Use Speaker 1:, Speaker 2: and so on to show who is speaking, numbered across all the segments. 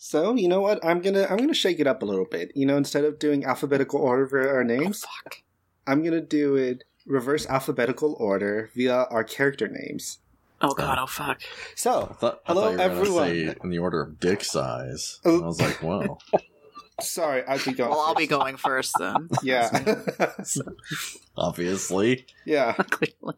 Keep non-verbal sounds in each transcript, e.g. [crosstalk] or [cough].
Speaker 1: So you know what? I'm gonna I'm gonna shake it up a little bit. You know, instead of doing alphabetical order for our oh, names,
Speaker 2: Oh, fuck.
Speaker 1: I'm gonna do it reverse alphabetical order via our character names.
Speaker 2: Oh god, oh fuck.
Speaker 1: So
Speaker 3: I thought,
Speaker 1: Hello,
Speaker 3: thought you were
Speaker 1: everyone.
Speaker 3: say in the order of dick size.
Speaker 1: Oh.
Speaker 3: I was like, well, [laughs]
Speaker 1: sorry, I'll be going.
Speaker 2: Well, I'll be going first then. [laughs]
Speaker 1: Yeah, [laughs]
Speaker 3: obviously.
Speaker 1: yeah.
Speaker 2: Clearly.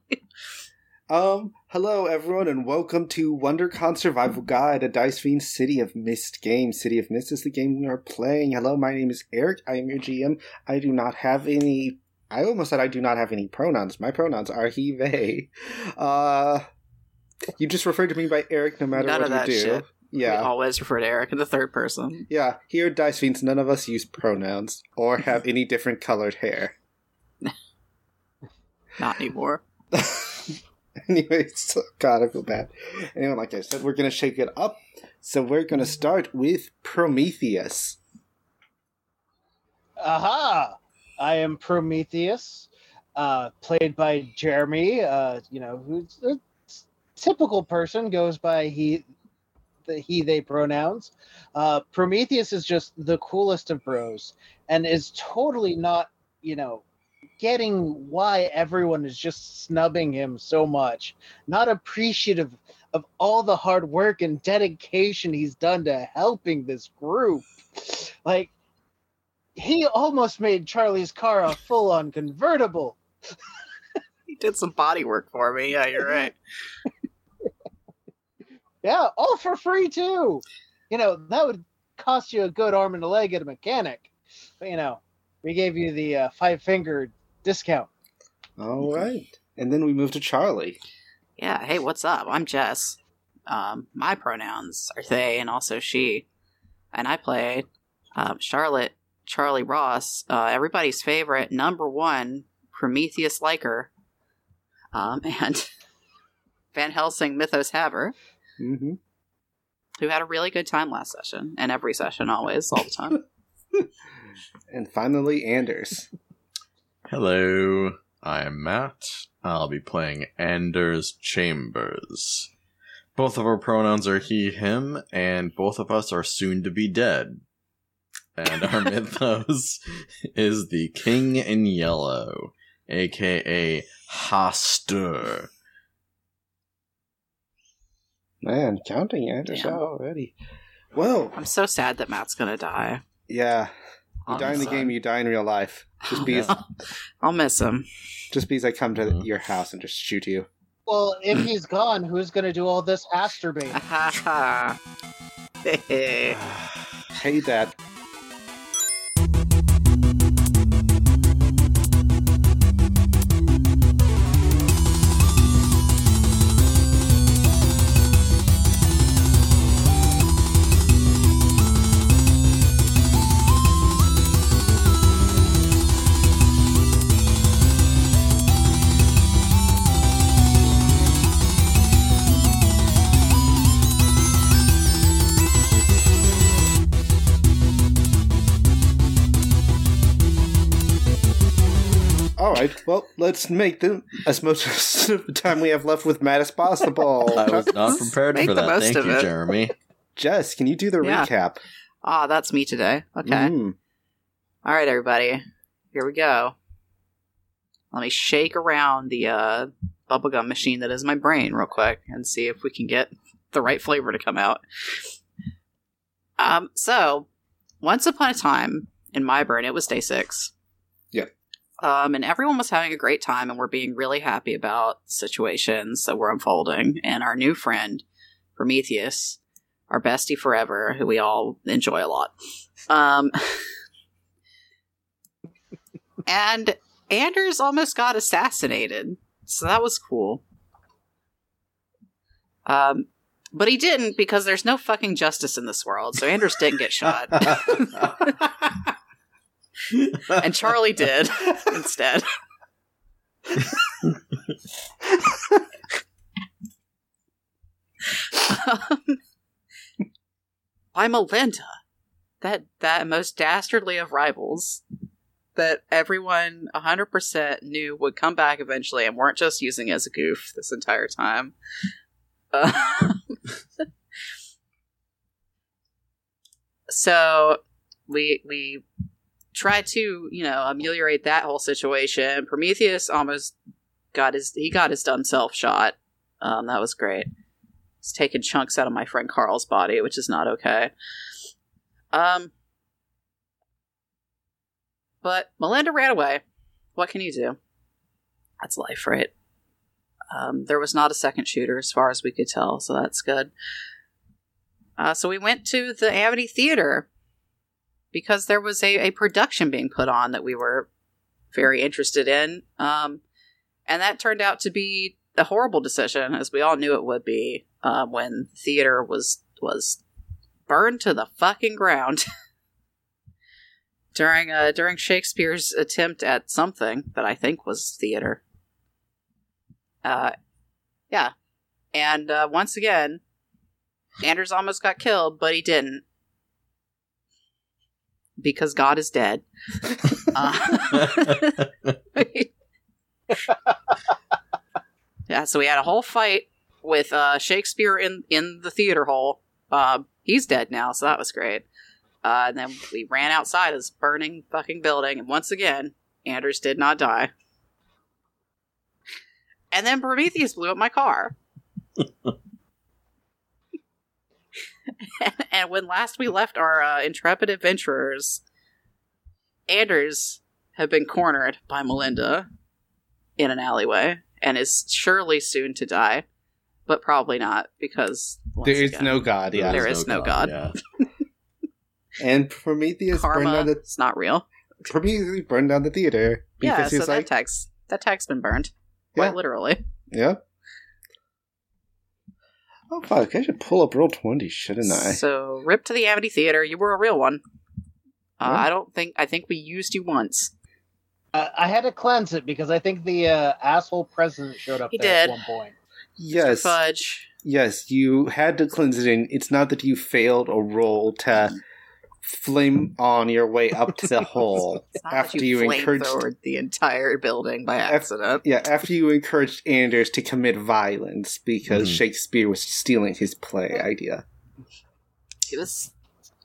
Speaker 1: Um, hello everyone, and welcome to WonderCon Survival Guide, a Dice Fiend City of Mist game. City of Mist is the game we are playing. Hello, my name is Eric. I am your GM. I do not have any. I almost said I do not have any pronouns. My pronouns are he, they. Uh, you just refer to me by Eric no matter
Speaker 2: None
Speaker 1: what
Speaker 2: of that
Speaker 1: you do.
Speaker 2: shit. We
Speaker 1: Yeah.
Speaker 2: always refer to Eric in the third person.
Speaker 1: Yeah, here at Dice Fiends, none of us use pronouns or have any different colored hair. [laughs]
Speaker 2: Not anymore. [laughs] [laughs]
Speaker 1: Anyways, God, I feel bad. Anyway, like I said, we're gonna shake it up. So we're gonna start with Prometheus.
Speaker 4: Aha! I am Prometheus, uh, played by Jeremy. Uh, you know, who's a typical person, goes by he, the he they pronouns. Uh, Prometheus is just the coolest of bros, and is totally not, you know, getting why everyone is just snubbing him so much. Not appreciative of all the hard work and dedication he's done to helping this group. Like he almost made Charlie's car a full on convertible.
Speaker 2: He did some body work for me. Yeah, you're [laughs] right.
Speaker 4: Yeah, all for free too. You know, that would cost you a good arm and a leg at a mechanic. But you know, we gave you the uh, five finger discount.
Speaker 1: All right, and then we move to Charlie.
Speaker 2: Yeah, hey, what's up? I'm Jess. Um, my pronouns are they and also she. And I play um, Charlotte Charlie Ross, uh, everybody's favorite number one Prometheus liker. Um, [laughs] and Van Helsing Mythos Haver,
Speaker 1: Mm-hmm.
Speaker 2: who had a really good time last session and every session, always, all the time. [laughs]
Speaker 1: And finally, Anders.
Speaker 3: Hello, I'm Matt. I'll be playing Anders Chambers. Both of our pronouns are he, him, and both of us are soon to be dead. And our [laughs] mythos is the King in Yellow, aka Hastur.
Speaker 1: Man, counting Anders
Speaker 2: Damn.
Speaker 1: already. Well,
Speaker 2: I'm so sad that Matt's gonna die.
Speaker 1: yeah. You die in the game, you die in real life. Just because, [laughs]
Speaker 2: I'll miss him.
Speaker 1: just because I come to
Speaker 3: Mhm.
Speaker 1: your house and just shoot you.
Speaker 4: Well, if he's gone, who's going to do all this [laughs] masturbating?
Speaker 2: Ha [sighs] ha.
Speaker 1: Let's make the as much of the time we have left with Matt as possible.
Speaker 3: I was not prepared for
Speaker 2: the
Speaker 3: that. Thank you,
Speaker 2: it.
Speaker 3: Jeremy.
Speaker 1: Jess, can you do the
Speaker 2: Yeah.
Speaker 1: recap?
Speaker 2: Ah, that's me today. Okay.
Speaker 1: Mm.
Speaker 2: All right, everybody. Here we go. Let me shake around the uh, bubblegum machine that is my brain real quick and see if we can get the right flavor to come out. Um, so, once upon a time in my brain, it was day six. Um, and everyone was having a great time and we're being really happy about situations that were unfolding. And our new friend, Prometheus, our bestie forever, who we all enjoy a lot. Um, [laughs] and Anders almost got assassinated, so that was cool. Um, but he didn't because there's no fucking justice in this world, so Anders didn't get shot, [laughs] [laughs] and Charlie did [laughs] instead. um, by Melinda, that that most dastardly of rivals, that everyone 100% knew would come back eventually and weren't just using as a goof this entire time. Uh, [laughs] so we we tried to you know ameliorate that whole situation. Prometheus almost got his he got his done self shot. Um, that was great. He's taking chunks out of my friend Carl's body, which is not okay. Um, but Melinda ran away. What can you do? That's life, right? Um, there was not a second shooter as far as we could tell, so that's good. Uh, so we went to the Amity Theater because there was a, a production being put on that we were very interested in. Um, and that turned out to be a horrible decision, as we all knew it would be uh, when theater was was burned to the fucking ground [laughs] during uh, during Shakespeare's attempt at something that I think was theater. Uh, yeah, and uh, once again, Anders almost got killed, but he didn't because God is dead. Uh, [laughs] [laughs] yeah, so we had a whole fight with uh, Shakespeare in in the theater hall. Uh, he's dead now, so that was great. Uh, and then we ran outside of this burning fucking building, and once again, Anders did not die. And then Prometheus blew up my car. [laughs] and when last we left our uh, intrepid adventurers, Anders had been cornered by Melinda in an alleyway and is surely soon to die, but probably not because
Speaker 1: There is
Speaker 2: again,
Speaker 1: no God, yeah.
Speaker 2: There is no God.
Speaker 3: Yeah. [laughs]
Speaker 1: And Prometheus burned
Speaker 2: karma.
Speaker 1: down the
Speaker 2: It's not real.
Speaker 1: Prometheus burned down the theater
Speaker 2: Yeah,
Speaker 1: because he
Speaker 2: so
Speaker 1: was
Speaker 2: that
Speaker 1: like,
Speaker 2: tag's that tag's been burned quite
Speaker 1: Yeah.
Speaker 2: literally.
Speaker 1: yeah. Oh fuck! I should pull up roll twenty, shouldn't I?
Speaker 2: So rip to the Amity Theater. You were a real one. Uh,
Speaker 1: Yeah.
Speaker 2: I don't think I think we used you once.
Speaker 4: Uh, I had to cleanse it because I think the uh, asshole president showed up
Speaker 2: He
Speaker 4: there
Speaker 2: did.
Speaker 4: at one point.
Speaker 1: Yes,
Speaker 2: Fudge.
Speaker 1: yes. You had to cleanse it in. It's not that you failed a roll to flame on your way up to the [laughs] hole after you,
Speaker 2: you
Speaker 1: encouraged.
Speaker 2: the entire building by
Speaker 1: Af-
Speaker 2: accident.
Speaker 1: Yeah, after you encouraged Anders to commit violence because
Speaker 3: Mhm.
Speaker 1: Shakespeare was stealing his play idea.
Speaker 2: He was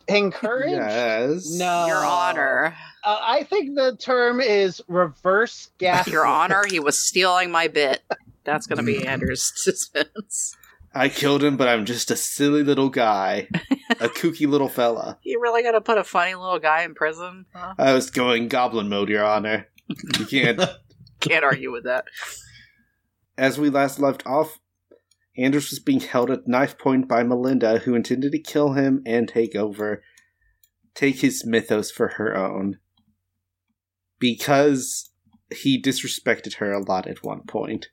Speaker 4: Encourage?
Speaker 1: Yes.
Speaker 4: No.
Speaker 2: your honor.
Speaker 4: Uh, I think the term is reverse gas.
Speaker 2: Your honor, he was stealing my bit. That's going to be Anders' [laughs] defense.
Speaker 1: I killed him, but I'm just a silly little guy, a [laughs] kooky little fella.
Speaker 2: You really gotta put a funny little guy in prison? Huh?
Speaker 1: I was going goblin mode, Your Honor. You can't. [laughs]
Speaker 2: Can't argue with that.
Speaker 1: As we last left off, Anders was being held at knife point by Melinda, who intended to kill him and take over, take his mythos for her own. Because he disrespected her a lot at one point.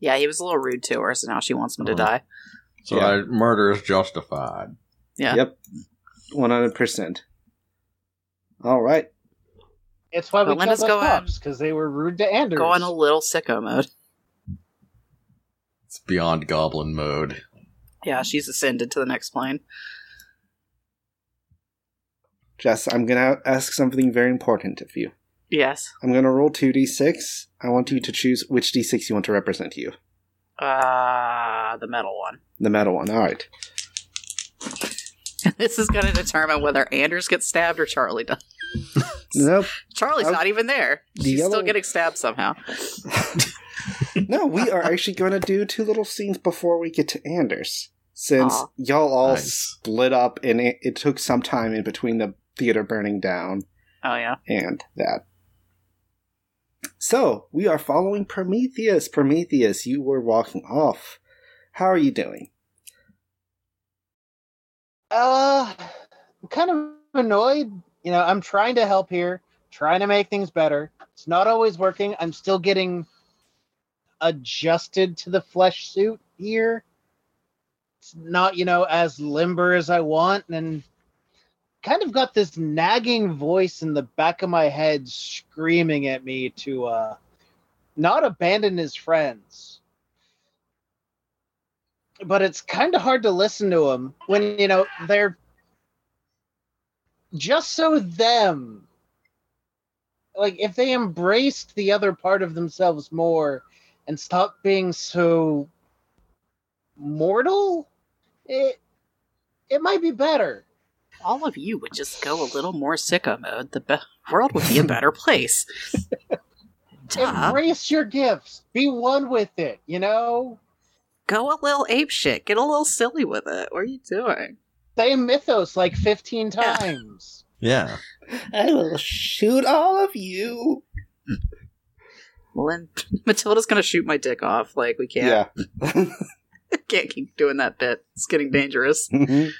Speaker 2: Yeah, he was a little rude to her, so now she wants him to
Speaker 3: Oh.
Speaker 2: die.
Speaker 3: So
Speaker 1: Yeah.
Speaker 3: I, murder is justified.
Speaker 2: Yeah.
Speaker 1: Yep. 100%. All right.
Speaker 4: It's why we
Speaker 2: But Linda's
Speaker 4: killed the
Speaker 2: going-
Speaker 4: cops because they were rude to Anders.
Speaker 2: Going a little sicko mode.
Speaker 3: It's beyond goblin mode.
Speaker 2: Yeah, she's ascended to the next plane.
Speaker 1: Jess, I'm going to ask something very important of you.
Speaker 2: Yes.
Speaker 1: I'm going to roll 2d6. I want you to choose which d6 you want to represent you.
Speaker 2: Uh, the metal one.
Speaker 1: The metal one. All right. [laughs]
Speaker 2: this is going to determine whether Anders gets stabbed or Charlie does. [laughs]
Speaker 1: Nope.
Speaker 2: Charlie's
Speaker 1: Uh,
Speaker 2: not even there.
Speaker 1: the
Speaker 2: She's
Speaker 1: yellow-
Speaker 2: still getting stabbed somehow. [laughs]
Speaker 1: no, we are actually going to do two little scenes before we get to Anders. Since
Speaker 2: Aw.
Speaker 1: y'all all
Speaker 3: Nice.
Speaker 1: split up and it, it took some time in between the theater burning down
Speaker 2: Oh yeah.
Speaker 1: and that. So, we are following Prometheus. Prometheus, you were walking off. How are you doing?
Speaker 4: Uh, I'm kind of annoyed. You know, I'm trying to help here, trying to make things better. It's not always working. I'm still getting adjusted to the flesh suit here. It's not, you know, as limber as I want, and kind of got this nagging voice in the back of my head screaming at me to uh not abandon his friends. But it's kind of hard to listen to them when you know they're just so them. Like if they embraced the other part of themselves more and stopped being so mortal it it might be better
Speaker 2: all of you would just go a little more sicko mode, the be- world would be a better [laughs] place. Duh. [laughs]
Speaker 4: Embrace your gifts. Be one with it, you know?
Speaker 2: Go a little ape shit. Get a little silly with it. What are you doing?
Speaker 4: Say mythos like 15 times.
Speaker 3: Yeah. [laughs]
Speaker 1: I will shoot all of you.
Speaker 2: Well, then Matilda's gonna shoot my dick off. Like we can't,
Speaker 1: Yeah.
Speaker 2: can't keep doing that bit. It's getting dangerous.
Speaker 1: Mhm.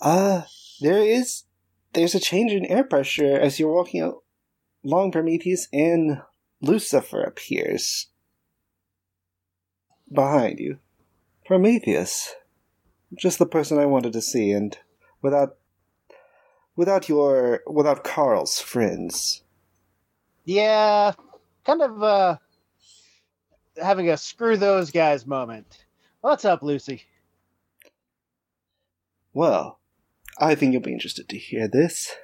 Speaker 1: Uh, there is there's a change in air pressure as you're walking out along Prometheus and Lucifer appears behind you. Prometheus. Just the person I wanted to see and without without your without Carl's friends.
Speaker 4: Yeah, kind of uh having a screw those guys moment. What's up, Lucy?
Speaker 1: Well, I think you'll be interested to hear this.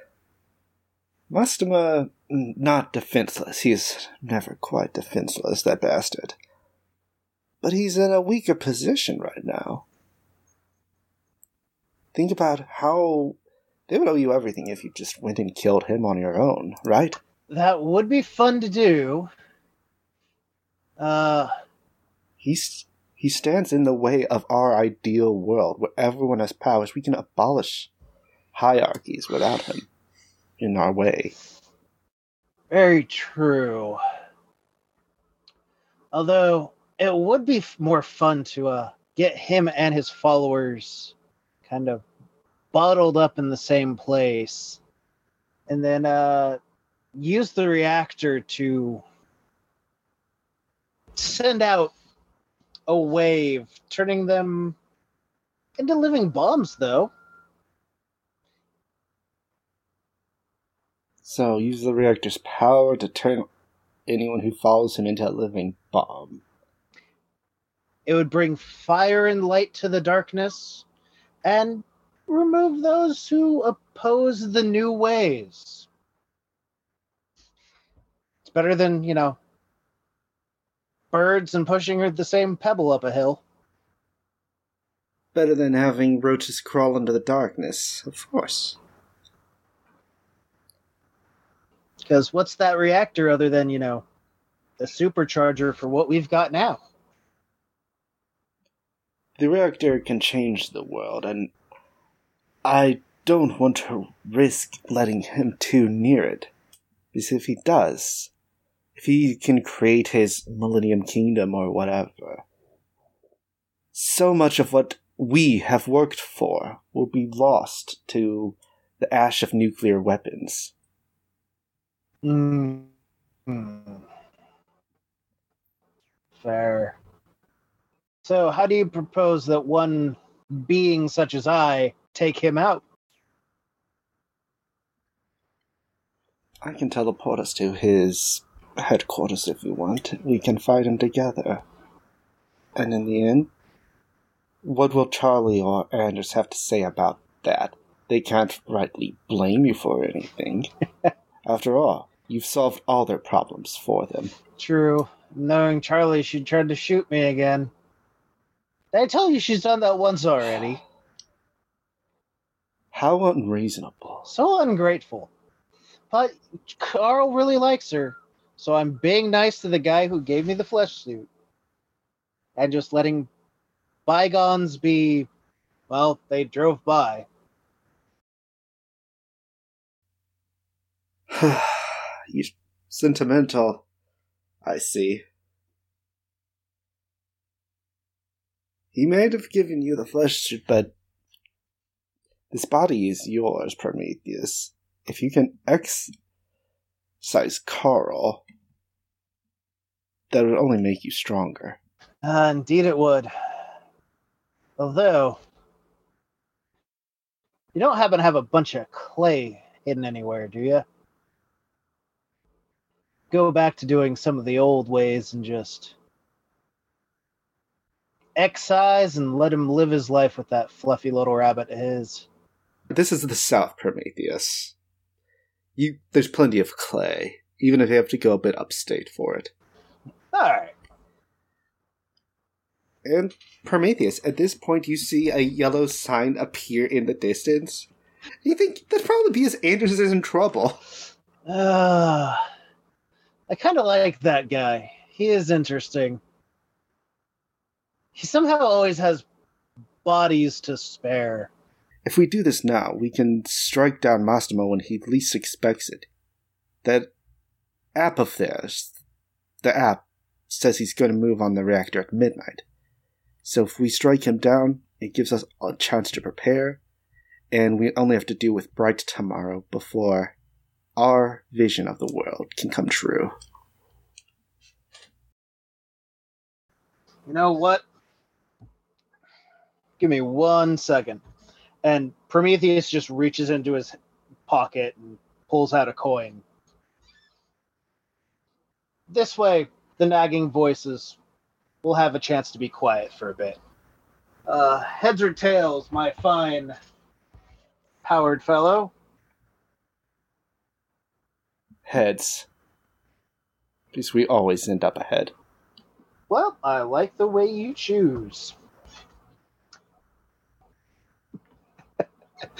Speaker 1: Mastema, not defenseless. He's never quite defenseless, that bastard. But he's in a weaker position right now. Think about how they would owe you everything if you just went and killed him on your own, right?
Speaker 4: That would be fun to do. Uh,
Speaker 1: He's he stands in the way of our ideal world where everyone has powers. We can abolish hierarchies without him in our way.
Speaker 4: very true. Although it would be more fun to uh get him and his followers kind of bottled up in the same place and then uh use the reactor to send out a wave turning them into living bombs though
Speaker 1: So use the reactor's power to turn anyone who follows him into a living bomb.
Speaker 4: it would bring fire and light to the darkness and remove those who oppose the new ways. It's better than, you know, birds and pushing the same pebble up a hill.
Speaker 1: Better than having roaches crawl into the darkness, of course.
Speaker 4: Because what's that reactor other than, you know, the supercharger for what we've got now?
Speaker 1: The reactor can change the world, and I don't want to risk letting him too near it. Because if he does, if he can create his Millennium Kingdom or whatever, so much of what we have worked for will be lost to the ash of nuclear weapons.
Speaker 4: Mm. Fair. So, how do you propose that one being such as I take him out?
Speaker 1: I can teleport us to his headquarters if you want. We can fight him together. And in the end, what will Charlie or Anders have to say about that? They can't rightly blame you for anything. [laughs] After all, you've solved all their problems for them.
Speaker 4: True. Knowing Charlie, she tried to shoot me again. Did I tell you she's done that once already?
Speaker 1: How unreasonable.
Speaker 4: So ungrateful. But Carl really likes her, so I'm being nice to the guy who gave me the flesh suit. And just letting bygones be, well, they drove by. [sighs] [sighs] [sighs]
Speaker 1: you sentimental. I see. He may have given you the flesh but this body is yours, Prometheus. If you can exercise Carl, that would only make you stronger.
Speaker 4: Uh, indeed, it would. Although, you don't happen to have a bunch of clay hidden anywhere, do you? Go back to doing some of the old ways and just excise and let him live his life with that fluffy little rabbit of his.
Speaker 1: This is the South Prometheus. You, there's plenty of clay, even if you have to go a bit upstate for it.
Speaker 4: All right.
Speaker 1: And Prometheus, at this point, you see a yellow sign appear in the distance. You think that's probably because Anders is in trouble.
Speaker 4: Uh, I kind of like that guy. He is interesting. He somehow always has bodies to spare.
Speaker 1: If we do this now, we can strike down Mastema when he least expects it. That app of theirs, the app, says he's going to move on the reactor at midnight. So if we strike him down, it gives us a chance to prepare, and we only have to deal with Bright tomorrow before our vision of the world can come true.
Speaker 4: You know what? Give me one second. And Prometheus just reaches into his pocket and pulls out a coin. This way, the nagging voices will have a chance to be quiet for a bit. Uh, heads or tails, my fine Howard fellow?
Speaker 1: Heads. Because we always end up ahead.
Speaker 4: Well, I like the way you choose. [laughs]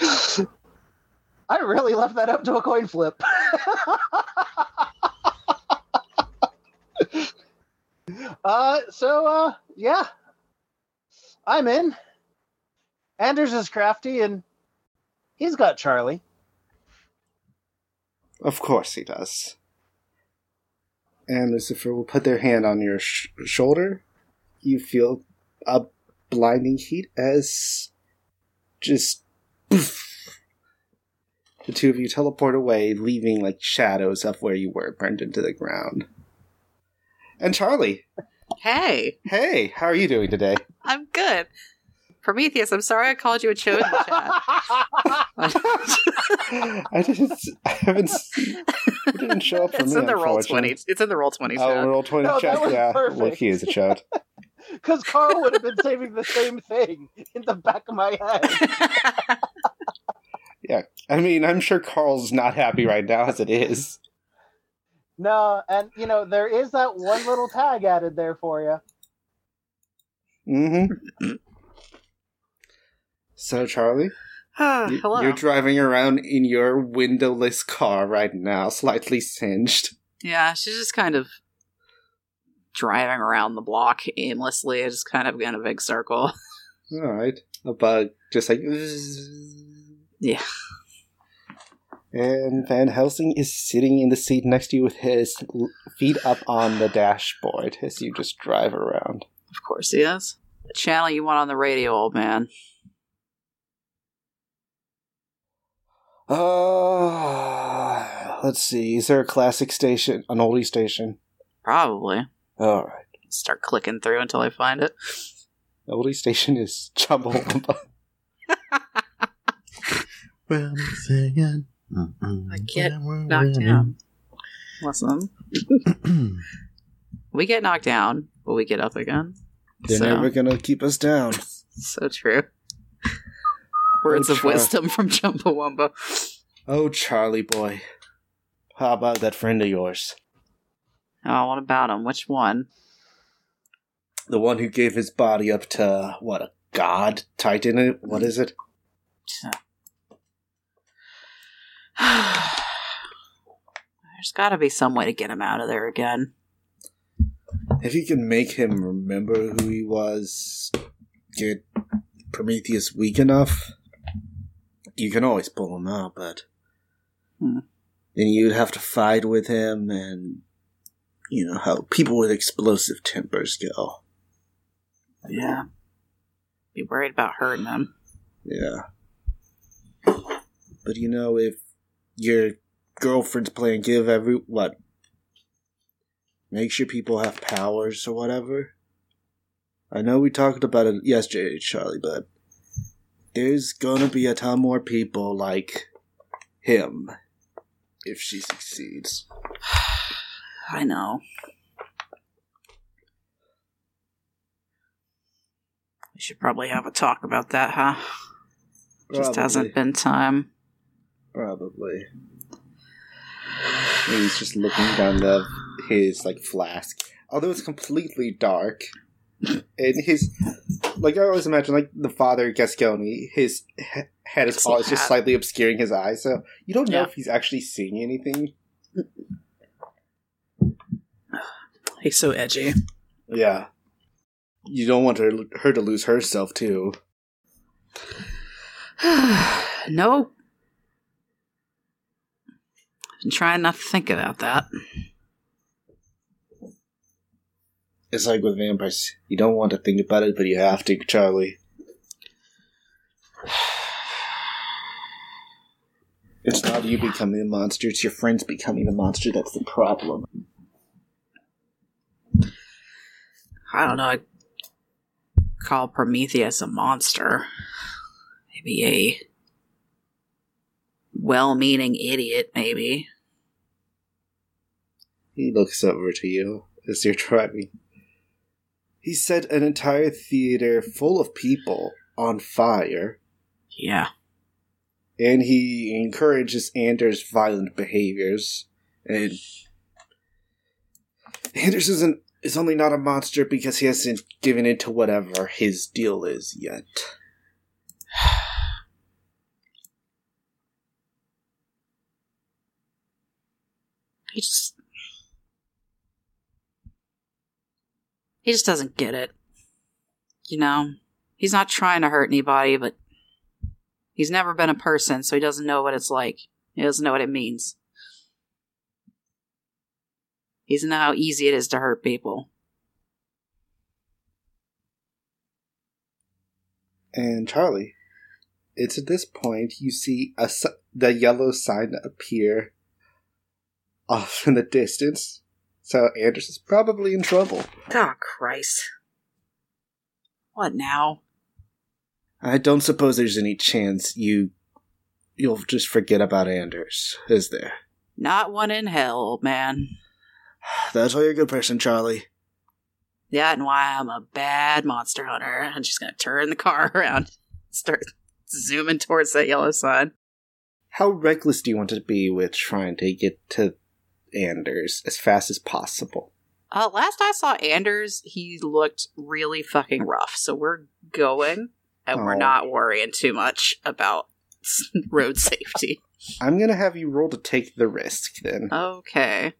Speaker 4: I really left that up to a coin flip. [laughs] uh, so, uh, yeah, I'm in. Anders is crafty, and he's got Charlie.
Speaker 1: Of course he does. And Lucifer will put their hand on your sh- shoulder. You feel a blinding heat as just poof, the two of you teleport away, leaving like shadows of where you were burned into the ground. And Charlie,
Speaker 2: Hey,
Speaker 1: hey, how are you doing today?
Speaker 2: I'm good. Prometheus, I'm sorry I called you a chode in the chat. [laughs]
Speaker 1: I didn't. I haven't. Seen, it didn't show up [laughs] for
Speaker 2: it's
Speaker 1: me.
Speaker 2: in the roll
Speaker 1: unfortunately.
Speaker 2: twenty. It's in the roll twenty
Speaker 1: Oh,
Speaker 2: chat.
Speaker 1: roll twenty
Speaker 4: No, that
Speaker 1: check.
Speaker 4: was
Speaker 1: Yeah,
Speaker 4: perfect.
Speaker 1: look, he is a chode. [laughs]
Speaker 4: Because Carl would have been saving the same thing in the back of my head.
Speaker 1: Yeah, I mean, I'm sure Carl's not happy right now as it is.
Speaker 4: No, and you know there is that one little tag added there for you.
Speaker 1: Mm-hmm. So, Charlie,
Speaker 2: Ah,
Speaker 1: you-
Speaker 2: hello.
Speaker 1: you're driving around in your windowless car right now, slightly singed.
Speaker 2: yeah, she's just kind of driving around the block aimlessly, just kind of in a big circle. [laughs]
Speaker 1: All right, a bug just like.
Speaker 2: Yeah.
Speaker 1: And Van Helsing is sitting in the seat next to you with his feet up on the dashboard as you just drive around.
Speaker 2: Of course he is. The channel you want on the radio, old man.
Speaker 1: Uh, let's see. Is there a classic station, an oldie station?
Speaker 2: Probably.
Speaker 1: All right.
Speaker 2: Start clicking through until I find it.
Speaker 1: The oldie station is Chumbawamba. [laughs]
Speaker 3: Well, I'm singing.
Speaker 2: I get knocked down. Listen. [clears throat] we get knocked down, but we get up again.
Speaker 1: They're
Speaker 2: So-
Speaker 1: never gonna keep us down.
Speaker 2: So true. Words
Speaker 1: Oh,
Speaker 2: of
Speaker 1: Char-
Speaker 2: wisdom from Chumbawamba.
Speaker 1: Oh, Charlie boy. How about that friend of yours?
Speaker 2: Oh, what about him? Which one?
Speaker 1: The one who gave his body up to, what, a god? Titan? What is it? [sighs]
Speaker 2: There's got to be some way to get him out of there again.
Speaker 1: If you can make him remember who he was, get Prometheus weak enough, you can always pull him out, but
Speaker 2: Hmm.
Speaker 1: then you'd have to fight with him, and you know how people with explosive tempers go.
Speaker 2: Yeah. Be worried about hurting them.
Speaker 1: Yeah. But you know, if your girlfriend's playing give every what make sure people have powers or whatever. I know we talked about it yesterday, Charlie, but there's gonna be a ton more people like him if she succeeds. [sighs]
Speaker 2: I know. We should probably have a talk about that, huh? Just hasn't been time.
Speaker 1: Probably. He's just looking down the his like flask. Although it's completely dark, and his like I always imagine like the father Gasconi, his he- head is
Speaker 2: It's
Speaker 1: always just slightly obscuring his eyes, so you don't know
Speaker 2: Yeah.
Speaker 1: if he's actually seeing anything. [sighs]
Speaker 2: He's so edgy.
Speaker 1: Yeah, you don't want her her to lose herself too. [sighs]
Speaker 2: no. I'm trying not to think about that.
Speaker 1: It's like with vampires, you don't want to think about it, but you have to, Charlie. It's not you becoming the monster; it's your friends becoming the monster. That's the problem.
Speaker 2: I don't know. I'd call Prometheus a monster. Maybe a well meaning idiot, maybe.
Speaker 1: He looks over to you as you're driving. He set an entire theater full of people on fire,
Speaker 2: Yeah.
Speaker 1: and he encourages Anders' violent behaviors. And Anders isn't is only not a monster because he hasn't given in to whatever his deal is yet. [sighs]
Speaker 2: He just. He just doesn't get it. You know? He's not trying to hurt anybody, but. He's never been a person, so he doesn't know what it's like. He doesn't know what it means. He doesn't know how easy it is to hurt people.
Speaker 1: And Charlie, it's at this point you see a the yellow sign appear off in the distance. So Anders is probably in trouble.
Speaker 2: Oh, Christ. What now?
Speaker 1: I don't suppose there's any chance you you'll just forget about Anders, is there?
Speaker 2: Not one in hell, old man. [sighs]
Speaker 1: That's why you're a good person, Charlie.
Speaker 2: That and why I'm a bad monster hunter. [laughs] I'm just gonna turn the car [laughs] around, start zooming towards that yellow sign.
Speaker 1: How reckless do you want to be with trying to get to Anders as fast as possible?
Speaker 2: Uh, last I saw Anders, he looked really fucking rough. So we're going, and we're
Speaker 1: Oh.
Speaker 2: not worrying too much about [laughs] road safety.
Speaker 1: I'm gonna have you roll to take the risk then.
Speaker 2: Okay.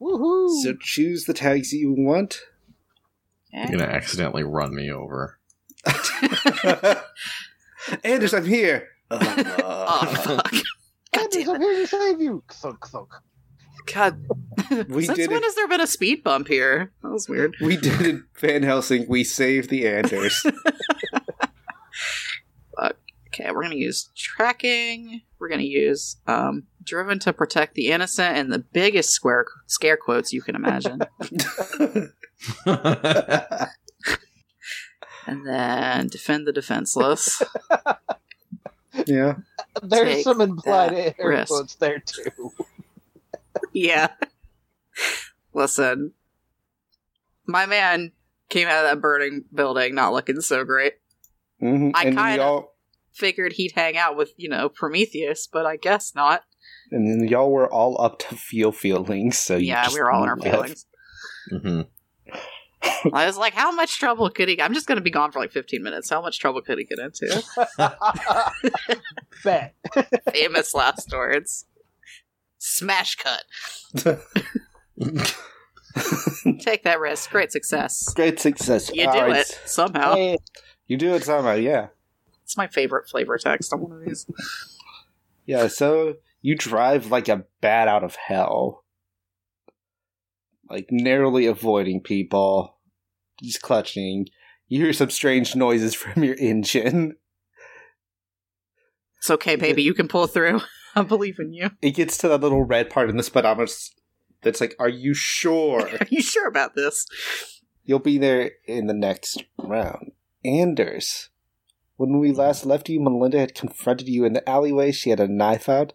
Speaker 4: Woohoo!
Speaker 1: So choose the tags you want.
Speaker 3: You're gonna accidentally run me over. [laughs]
Speaker 1: Anders, I'm here. [laughs]
Speaker 2: oh
Speaker 1: Uh,
Speaker 2: fuck. God
Speaker 4: Anders,
Speaker 2: damn
Speaker 4: I'm
Speaker 2: it.
Speaker 4: here to save you. Thunk, thunk.
Speaker 2: God.
Speaker 1: We
Speaker 2: Since
Speaker 1: did
Speaker 2: when
Speaker 1: it.
Speaker 2: has there been a speed bump here? That was weird.
Speaker 1: we did it, Van Helsing. We saved the Anders. [laughs]
Speaker 2: Okay, we're gonna use tracking. We're gonna use um, driven to protect the innocent and the biggest square scare quotes you can imagine, [laughs] and then defend the defenseless.
Speaker 1: yeah.
Speaker 4: There's
Speaker 2: Take
Speaker 4: some implied air
Speaker 2: risk.
Speaker 4: quotes there too.
Speaker 2: Yeah. Listen, my man came out of that burning building not looking so great.
Speaker 1: hmm
Speaker 2: I
Speaker 1: and
Speaker 2: kinda-
Speaker 1: y'all,
Speaker 2: Figured he'd hang out with you know Prometheus, but I guess not.
Speaker 1: and then y'all were all up to feel feelings. So you
Speaker 2: yeah,
Speaker 1: just
Speaker 2: we were all in our
Speaker 1: left.
Speaker 2: feelings.
Speaker 3: hmm
Speaker 2: I was like, how much trouble could he? I'm just going to be gone for like 15 minutes. How much trouble could he get into? [laughs] [laughs]
Speaker 4: Bet.
Speaker 2: Famous last words. Smash cut. [laughs] Take that risk. Great success.
Speaker 1: Great success.
Speaker 2: You do
Speaker 1: right.
Speaker 2: it somehow.
Speaker 4: Hey,
Speaker 1: You do it somehow. Yeah.
Speaker 2: It's my favorite flavor text on one of these.
Speaker 1: Yeah. So you drive like a bat out of hell, like narrowly avoiding people, just clutching. You hear some strange noises from your engine.
Speaker 2: It's okay, baby. [laughs] You can pull through. [laughs] I believe in you.
Speaker 1: It gets to that little red part in the speedometer that's like, "Are you sure?" [laughs]
Speaker 2: Are you sure about this?
Speaker 1: You'll be there in the next round. Anders, when we last left you, Melinda had confronted you in the alleyway. She had a knife out.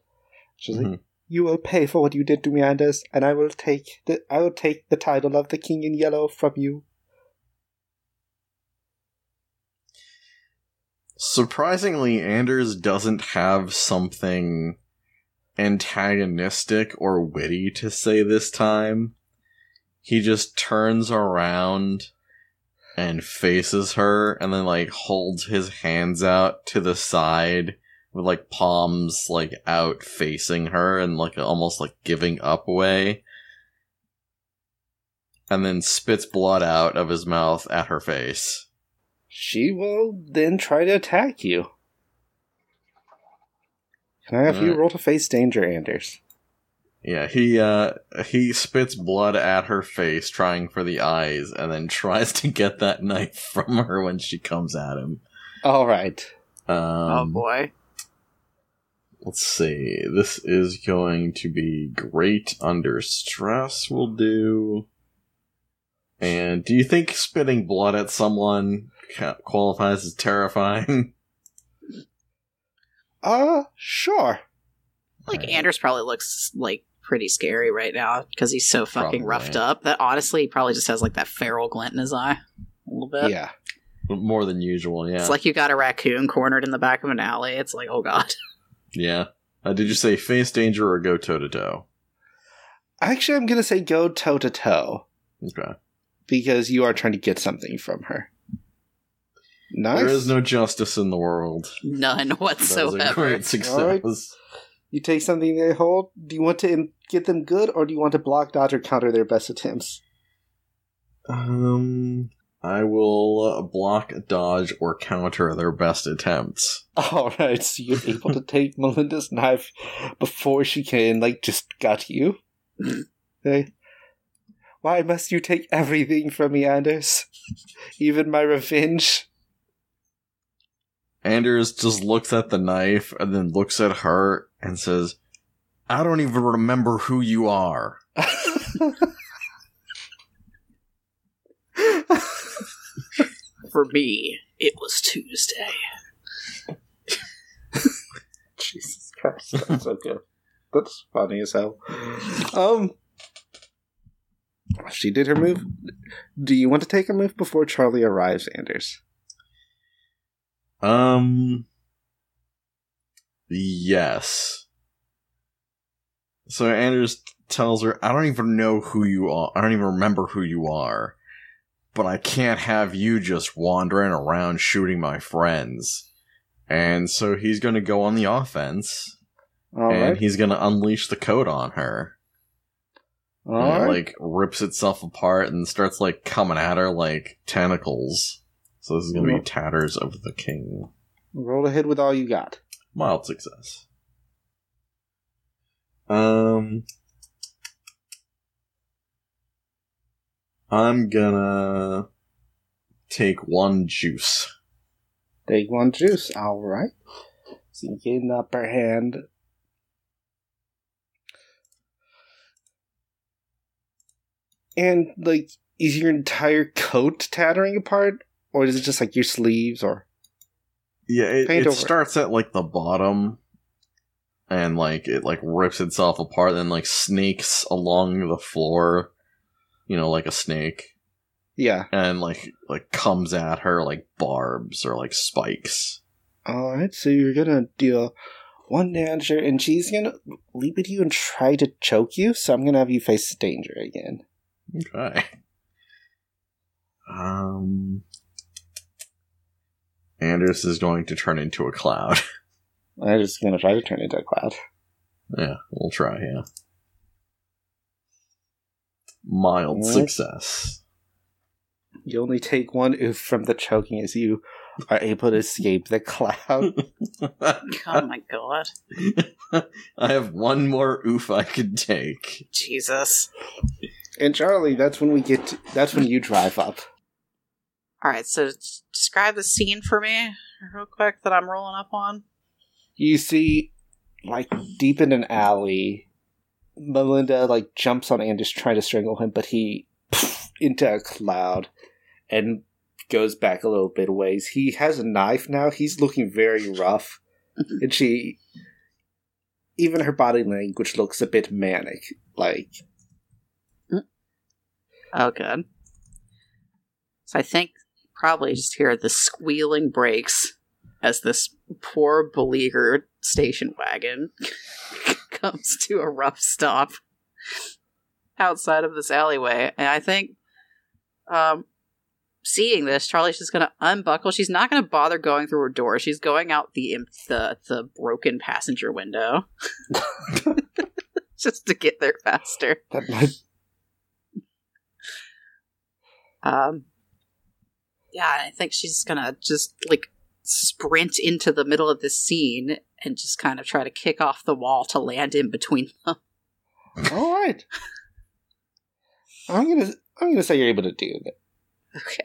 Speaker 1: She was like,
Speaker 3: Mhm.
Speaker 1: "You will pay for what you did to me, Anders, and I will take the I will take the title of the King in Yellow from you."
Speaker 3: Surprisingly, Anders doesn't have something antagonistic or witty to say this time. He just turns around and faces her and then like holds his hands out to the side with like palms like out facing her and like almost like giving up way and then spits blood out of his mouth at her face
Speaker 1: She will then try to attack you. Can I have you
Speaker 3: Alright.
Speaker 1: roll to face danger, Anders?
Speaker 3: yeah he uh he spits blood at her face trying for the eyes and then [laughs] tries to get that knife from her when she comes at him
Speaker 1: All right.
Speaker 3: um,
Speaker 2: oh boy.
Speaker 3: Let's see. This is going to be great under stress. Will do. And do you think spitting blood at someone qualifies as terrifying? [laughs]
Speaker 1: Uh, sure.
Speaker 2: Like
Speaker 3: Right.
Speaker 2: Anders probably looks like pretty scary right now because he's so fucking
Speaker 3: Probably.
Speaker 2: roughed up. That honestly, he probably just has like that feral glint in his eye, a little bit.
Speaker 1: Yeah.
Speaker 3: More than usual, yeah.
Speaker 2: It's like you got a raccoon cornered in the back of an alley. It's like, oh god. [laughs]
Speaker 3: yeah. Uh, did you say face danger or go toe to toe?
Speaker 1: Actually, I'm going to say go toe to toe
Speaker 3: Okay.
Speaker 1: because you are trying to get something from her. Nice.
Speaker 3: There is no justice in the world.
Speaker 2: None
Speaker 3: That was a
Speaker 2: whatsoever.
Speaker 3: great success.
Speaker 1: Alright. You take something they hold. Do you want to get them good, or do you want to block, dodge, or counter their best attempts?
Speaker 3: Um, I will uh, block, dodge, or counter their best attempts. [laughs]
Speaker 1: All right, so you're able to [laughs] take Melinda's knife before she can, like, just gut you. Hey, why must you take everything from me, Anders? Even my revenge?
Speaker 3: Anders just looks at the knife and then looks at her and says, I don't even remember who you are. [laughs]
Speaker 2: For me, it was Tuesday. [laughs]
Speaker 1: Jesus Christ, that's so good. That's funny as hell. Um, she did her move. Do you want to take a move before Charlie arrives, Anders?
Speaker 3: Um, yes. So Anders tells her, I don't even know who you are. I don't even remember who you are. But I can't have you just wandering around shooting my friends. And so he's gonna go on the offense.
Speaker 1: All
Speaker 3: and
Speaker 1: right.
Speaker 3: he's gonna unleash the code on her.
Speaker 1: All
Speaker 3: and it,
Speaker 1: right.
Speaker 3: like rips itself apart and starts like coming at her like tentacles. So this is gonna be
Speaker 1: Mhm.
Speaker 3: tatters of the king.
Speaker 1: Roll ahead with all you got.
Speaker 3: Mild success. Um, I'm gonna take one juice.
Speaker 1: Take one juice. All right. So you get an upper hand. And like, is your entire coat tattering apart, or is it just like your sleeves? Or
Speaker 3: Yeah, it, it starts at like the bottom, and like it like rips itself apart, then like snakes along the floor, you know, like a snake,
Speaker 1: yeah.
Speaker 3: and like like comes at her like barbs or like spikes.
Speaker 1: All right. So you're gonna deal one damage, and she's gonna leap at you and try to choke you. So I'm gonna have you face danger again.
Speaker 3: Okay. Um, Anders is going to turn into a cloud. [laughs]
Speaker 1: I'm just gonna try to turn into a cloud.
Speaker 3: yeah, we'll try. Yeah. Mild
Speaker 1: Alright.
Speaker 3: success.
Speaker 1: You only take one oof from the choking as you are able to escape the cloud. [laughs]
Speaker 2: Oh my god.
Speaker 3: I have one more oof I could take.
Speaker 2: Jesus.
Speaker 1: and Charlie, that's when we get. To, that's when you drive up.
Speaker 2: Alright, so describe the scene for me real quick that I'm rolling up on.
Speaker 1: You see, like deep in an alley, Melinda like jumps on Anders trying to strangle him, but he into a cloud and goes back a little bit ways. He has a knife now. He's looking very rough, [laughs] and she, even her body language looks a bit manic. Like
Speaker 2: Oh, good. So I think probably just hear the squealing brakes as this poor beleaguered station wagon [laughs] comes to a rough stop outside of this alleyway. And I think um, seeing this, Charlie's just gonna unbuckle. She's not gonna bother going through her door. She's going out the the the broken passenger window [laughs] just to get there faster.
Speaker 1: That might
Speaker 2: Um, yeah, I think she's gonna just like sprint into the middle of this scene and just kind of try to kick off the wall to land in between [laughs] them.
Speaker 1: All right. I'm gonna I'm gonna say you're able to do that.
Speaker 2: Okay.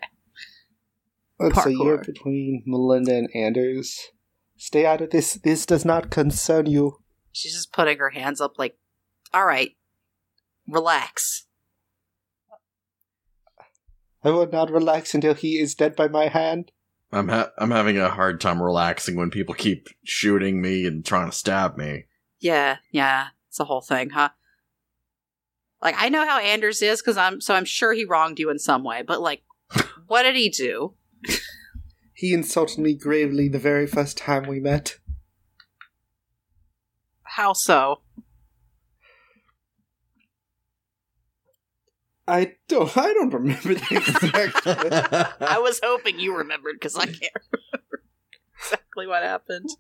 Speaker 1: Let's say you're between Melinda and Anders. Stay out of this. This does not concern you.
Speaker 2: She's just putting her hands up, like, all right, relax.
Speaker 1: I will not relax until he is dead by my hand.
Speaker 3: I'm ha- I'm having a hard time relaxing when people keep shooting me and trying to stab me.
Speaker 2: Yeah, yeah, it's a whole thing, huh? Like, I know how Anders is, because I'm, so I'm sure he wronged you in some way, but like, [laughs] what did he do?
Speaker 1: He insulted me gravely the very first time we met.
Speaker 2: How so?
Speaker 1: I don't. I don't remember the exact. [laughs]
Speaker 2: I was hoping you remembered, because I can't remember exactly what happened.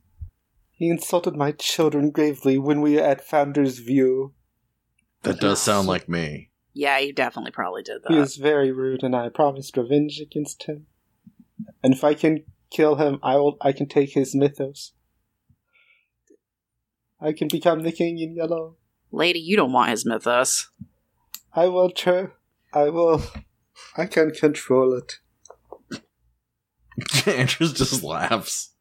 Speaker 1: he insulted my children gravely when we were at Founder's View.
Speaker 3: that does sound like me.
Speaker 2: Yeah, you definitely probably did that.
Speaker 1: He
Speaker 2: that.
Speaker 1: is very rude, and I promised revenge against him. And if I can kill him, I will. I can take his mythos. I can become the king in yellow.
Speaker 2: Lady, you don't want his mythos.
Speaker 1: I will try. I will. I can control it. [laughs]
Speaker 3: Anders just laughs.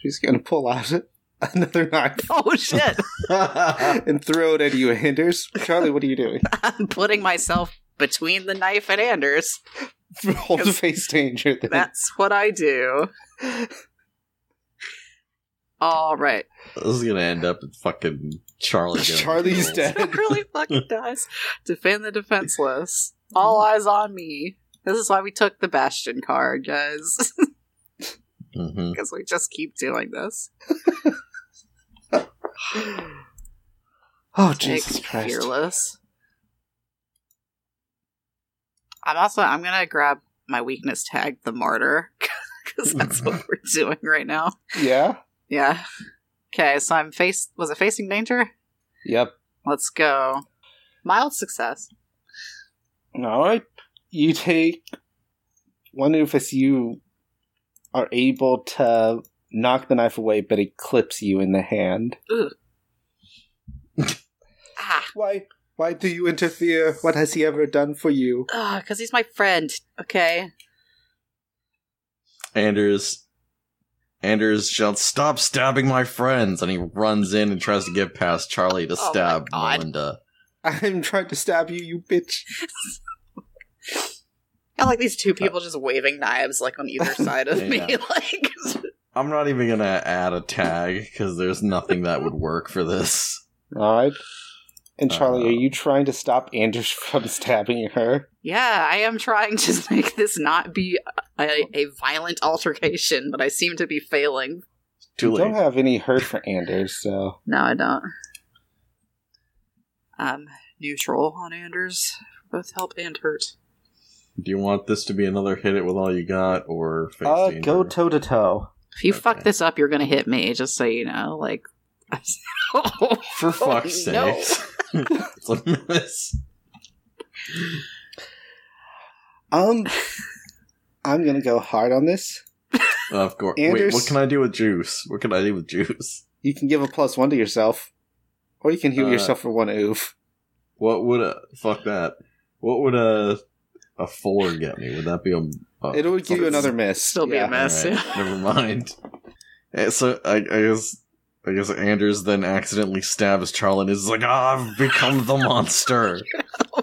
Speaker 1: She's gonna pull out [laughs] another knife [laughs]
Speaker 2: Oh shit!
Speaker 1: and throw it at you, Anders. Charlie, what are you doing?
Speaker 2: I'm putting myself between the knife and Anders.
Speaker 1: Hold the face danger. Then.
Speaker 2: That's what I do. All right.
Speaker 3: this is gonna end up in fucking Charlie. [laughs] getting
Speaker 1: Charlie's
Speaker 3: killed.
Speaker 1: dead. [laughs]
Speaker 2: really fucking [laughs] does. Defend the defenseless. All mm-hmm. eyes on me. This is why we took the Bastion card, guys.
Speaker 3: Mm-hmm.
Speaker 2: Because we just keep doing this.
Speaker 1: Oh
Speaker 2: Take
Speaker 1: Jesus Christ!
Speaker 2: Fearless. I'm also I'm gonna grab my weakness tag, the martyr, because that's what mm-hmm. we're doing right now.
Speaker 1: Yeah.
Speaker 2: Yeah. Okay, so I'm face. Was it facing danger?
Speaker 1: Yep.
Speaker 2: Let's go. Mild success.
Speaker 1: All right. You take one if us. You are able to knock the knife away, but it clips you in the hand.
Speaker 2: Ugh. [laughs] ah,
Speaker 1: Why? Why do you interfere? What has he ever done for you?
Speaker 2: because he's my friend. Okay.
Speaker 3: Anders Anders shouts, "Stop stabbing my friends!" and he runs in and tries to get past Charlie to
Speaker 2: Oh
Speaker 3: stab
Speaker 2: God.
Speaker 3: Melinda.
Speaker 1: I'm trying to stab you, you bitch.
Speaker 2: I like these two people just waving knives like on either [laughs] side of me. [laughs] Like,
Speaker 3: I'm not even gonna add a tag because there's nothing that would work for this.
Speaker 1: All right. And Charlie,
Speaker 3: Uh.
Speaker 1: are you trying to stop Anders [laughs] from stabbing her?
Speaker 2: yeah, I am trying to [laughs] make this not be a, a violent altercation, but I seem to be failing.
Speaker 3: Too
Speaker 1: you don't have any hurt for Anders, so
Speaker 2: No, I don't. Um, neutral on Anders. Both help and hurt.
Speaker 3: Do you want this to be another hit it with all you got, or face
Speaker 1: uh, go toe to toe.
Speaker 2: If you fuck this up, you're gonna hit me. Just so you know, like. [laughs]
Speaker 3: For fuck's
Speaker 2: Oh, no.
Speaker 3: sake! [laughs] it's a miss.
Speaker 1: Um, I'm gonna go hard on this.
Speaker 3: Of course. Wait, what can I do with juice? What can I do with juice?
Speaker 1: You can give a plus one to yourself, or you can heal
Speaker 3: Uh,
Speaker 1: yourself for one oof.
Speaker 3: What would a fuck that? What would a a four get me? Would that be a? a
Speaker 1: It would give you another miss.
Speaker 2: Still be a mess.
Speaker 3: Alright,
Speaker 2: yeah.
Speaker 3: never mind. [laughs] Eh, So I, I guess I guess Anders then accidentally stabs Charlie and is like, "Ah, I've become the monster." [laughs]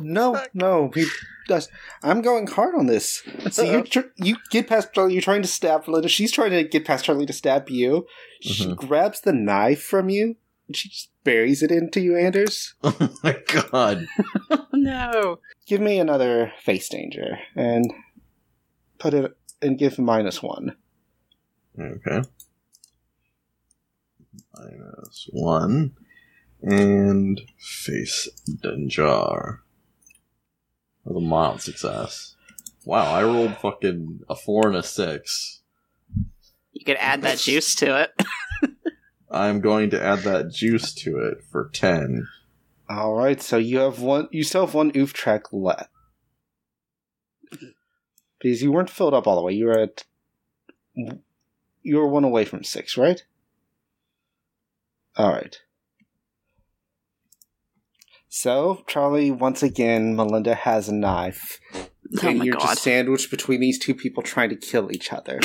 Speaker 1: No, no, he does. I'm going hard on this. So you [laughs] tr- you get past Charlie. You're trying to stab Melinda. She's trying to get past Charlie to stab you. She
Speaker 3: Mhm.
Speaker 1: grabs the knife from you. and She just buries it into you, Anders. [laughs]
Speaker 3: oh my god!
Speaker 2: no.
Speaker 1: Give me another face danger and put it and give minus one.
Speaker 3: Okay. Minus one and face danger with a mild success. Wow, I rolled fucking a four and a six.
Speaker 2: You could add that juice to it. [laughs]
Speaker 3: I'm going to add that juice to it for ten.
Speaker 1: All right, so you have one. You still have one oof track left because you weren't filled up all the way. You were at. You were one away from six, right? All right. So Charlie, once again, Melinda has a knife,
Speaker 2: oh
Speaker 1: and
Speaker 2: my
Speaker 1: you're
Speaker 2: god.
Speaker 1: just sandwiched between these two people trying to kill each other.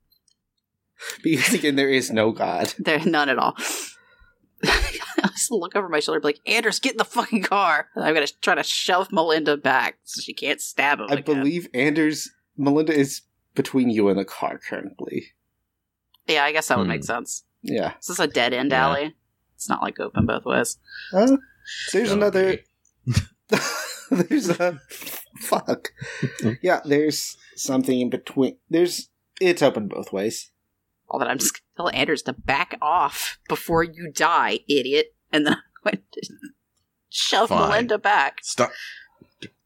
Speaker 1: [laughs] because again, there is no God.
Speaker 2: There, none at all. [laughs] I just look over my shoulder, and be like, "Anders, get in the fucking car!" And I'm gonna try to shove Melinda back so she can't stab him.
Speaker 1: I
Speaker 2: again.
Speaker 1: believe Anders, Melinda is between you and the car currently.
Speaker 2: Yeah, I guess that would
Speaker 3: Hmm.
Speaker 2: make sense.
Speaker 1: Yeah.
Speaker 2: This is this a dead end
Speaker 3: Yeah.
Speaker 2: alley? It's not like open both ways.
Speaker 1: Uh, there's
Speaker 3: Shall
Speaker 1: another. [laughs] there's a fuck. [laughs] yeah, there's something in between. There's it's open both ways.
Speaker 2: All that I'm just gonna tell Anders to back off before you die, idiot. And then [laughs] I'm going to shove
Speaker 3: Fine.
Speaker 2: Melinda back.
Speaker 3: Stop!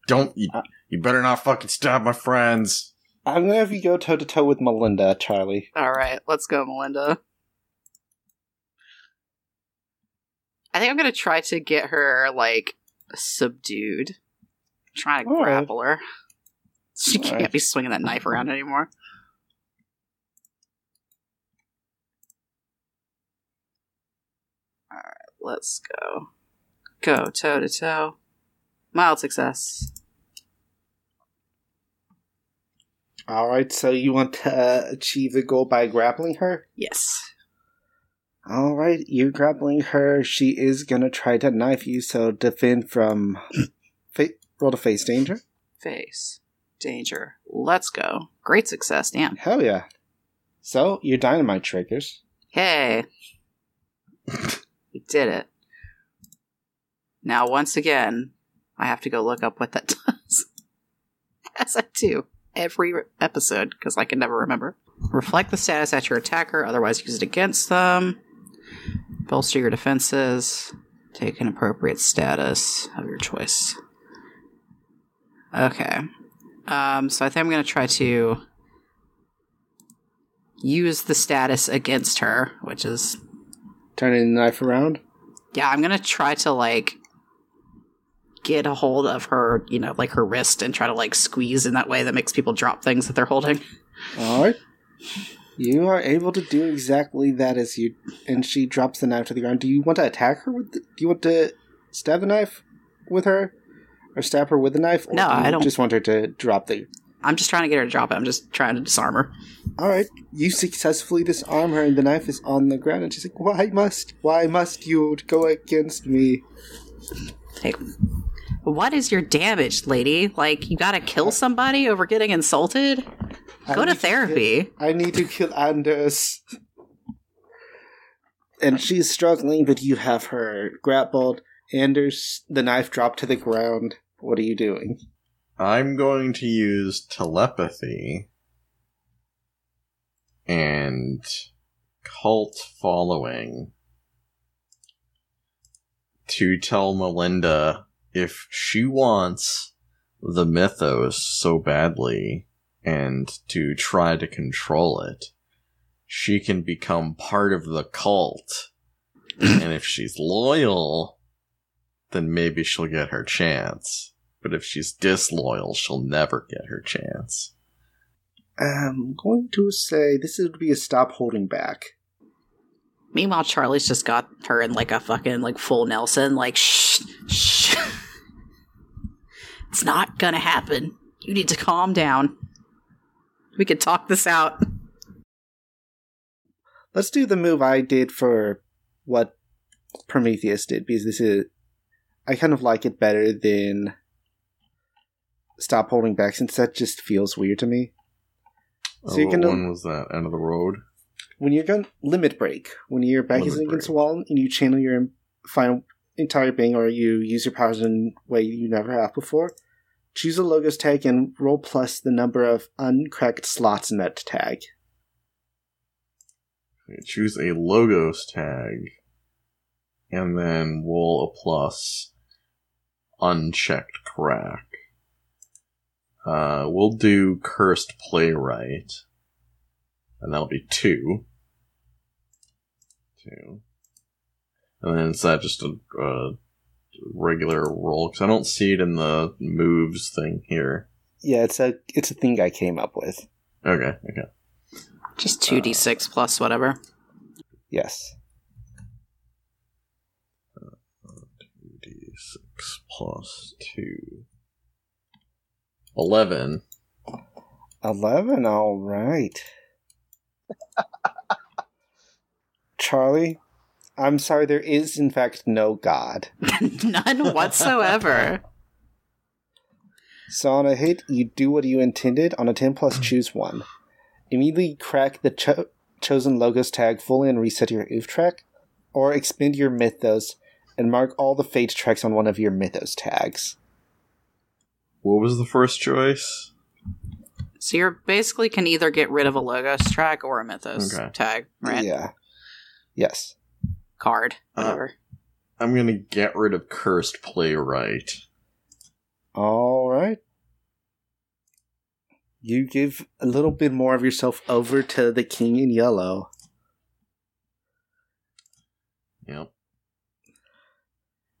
Speaker 3: Don't you? You better not fucking stab my friends.
Speaker 1: I'm gonna have you go toe to toe with Melinda, Charlie.
Speaker 2: All right, let's go, Melinda. I think I'm gonna try to get her like subdued. trying to
Speaker 1: All right.
Speaker 2: grapple her. She
Speaker 1: All
Speaker 2: can't
Speaker 1: right.
Speaker 2: be swinging that knife around anymore. All right, let's go. Go toe to toe. Mild success.
Speaker 1: All right, so you want to uh, achieve the goal by grappling her?
Speaker 2: Yes.
Speaker 1: All right, you're grappling her. She is gonna try to knife you, so defend from [clears throat] fa- roll to face danger.
Speaker 2: Face. Danger. Let's go. Great success, damn.
Speaker 1: Hell yeah! So your dynamite triggers.
Speaker 2: Hey. [laughs] we did it. Now, once again, I have to go look up what that [laughs] does. As I do every episode, because I can never remember. Reflect the status at your attacker, otherwise use it against them. Bolster your defenses. Take an appropriate status of your choice. Okay. Um, so I think I'm going to try to use the status against her, which is
Speaker 1: Turning the knife around.
Speaker 2: yeah, I'm gonna try to like get a hold of her, you know, like her wrist and try to like squeeze in that way that makes people drop things that they're holding.
Speaker 1: All right. You are able to do exactly that as you, and she drops the knife to the ground. Do you want to attack her with? The, do you want to stab the knife with her, or stab her with the knife? Or
Speaker 2: No,
Speaker 1: do you
Speaker 2: I don't-
Speaker 1: Just want her to drop the.
Speaker 2: I'm just trying to get her to drop it. I'm just trying to disarm her.
Speaker 1: All right. You successfully disarm her, and the knife is on the ground. And she's like, "Why must? Why must you go against me?"
Speaker 2: Hey, what is your damage, lady? Like you gotta kill somebody over getting insulted?
Speaker 1: I
Speaker 2: Go to
Speaker 1: need kill-
Speaker 2: therapy.
Speaker 1: I need to kill Anders. And she's struggling, but you have her grappled. Anders, the knife dropped to the ground. What are you doing?
Speaker 3: I'm going to use telepathy and cult following to tell Melinda if she wants the mythos so badly and to try to control it, she can become part of the cult. [clears throat] and if she's loyal, then maybe she'll get her chance. But if she's disloyal, she'll never get her chance.
Speaker 1: I'm going to say this would be a stop holding back.
Speaker 2: Meanwhile, Charlie's just got her in like a fucking like full Nelson, like shh, shh. [laughs] it's not gonna happen. You need to calm down. We could talk this out.
Speaker 1: Let's do the move I did for what Prometheus did because this is I kind of like it better than stop holding back since that just feels weird to me. So
Speaker 3: oh,
Speaker 1: you can
Speaker 3: what one was that? End of the road?
Speaker 1: when you're going limit break when your back is
Speaker 3: Limit
Speaker 1: against the wall and you channel your final entire being or you use your powers in a way you never have before choose a logos tag and roll plus the number of uncracked slots in that tag
Speaker 3: Choose a logos tag, and then roll a plus unchecked crack. Uh, we'll do Cursed Playwright. And that'll be two. Two. And then is that just a, a regular roll? Because I don't see it in the moves thing here.
Speaker 1: Yeah, it's a it's a thing I came up with.
Speaker 3: Okay, okay.
Speaker 2: Just 2d6 plus whatever.
Speaker 1: Yes.
Speaker 3: Two d six plus 2. 11.
Speaker 1: Eleven. All right. [laughs] Charlie, I'm sorry. There is, in fact, no God. [laughs]
Speaker 2: None whatsoever.
Speaker 1: So on a hit, you do what you intended. On a 10 plus, mm. choose one. Immediately crack the cho- chosen logos tag fully and reset your oof track, or expend your mythos and mark all the fate tracks on one of your mythos tags.
Speaker 3: What was the first choice?
Speaker 2: So you're basically can either get rid of a logos track or a mythos
Speaker 3: Okay.
Speaker 2: tag, right?
Speaker 1: Yeah. Yes.
Speaker 2: Card,
Speaker 3: Uh. I'm gonna get rid of Cursed Playwright.
Speaker 1: All right. You give a little bit more of yourself over to the king in yellow.
Speaker 3: Yep.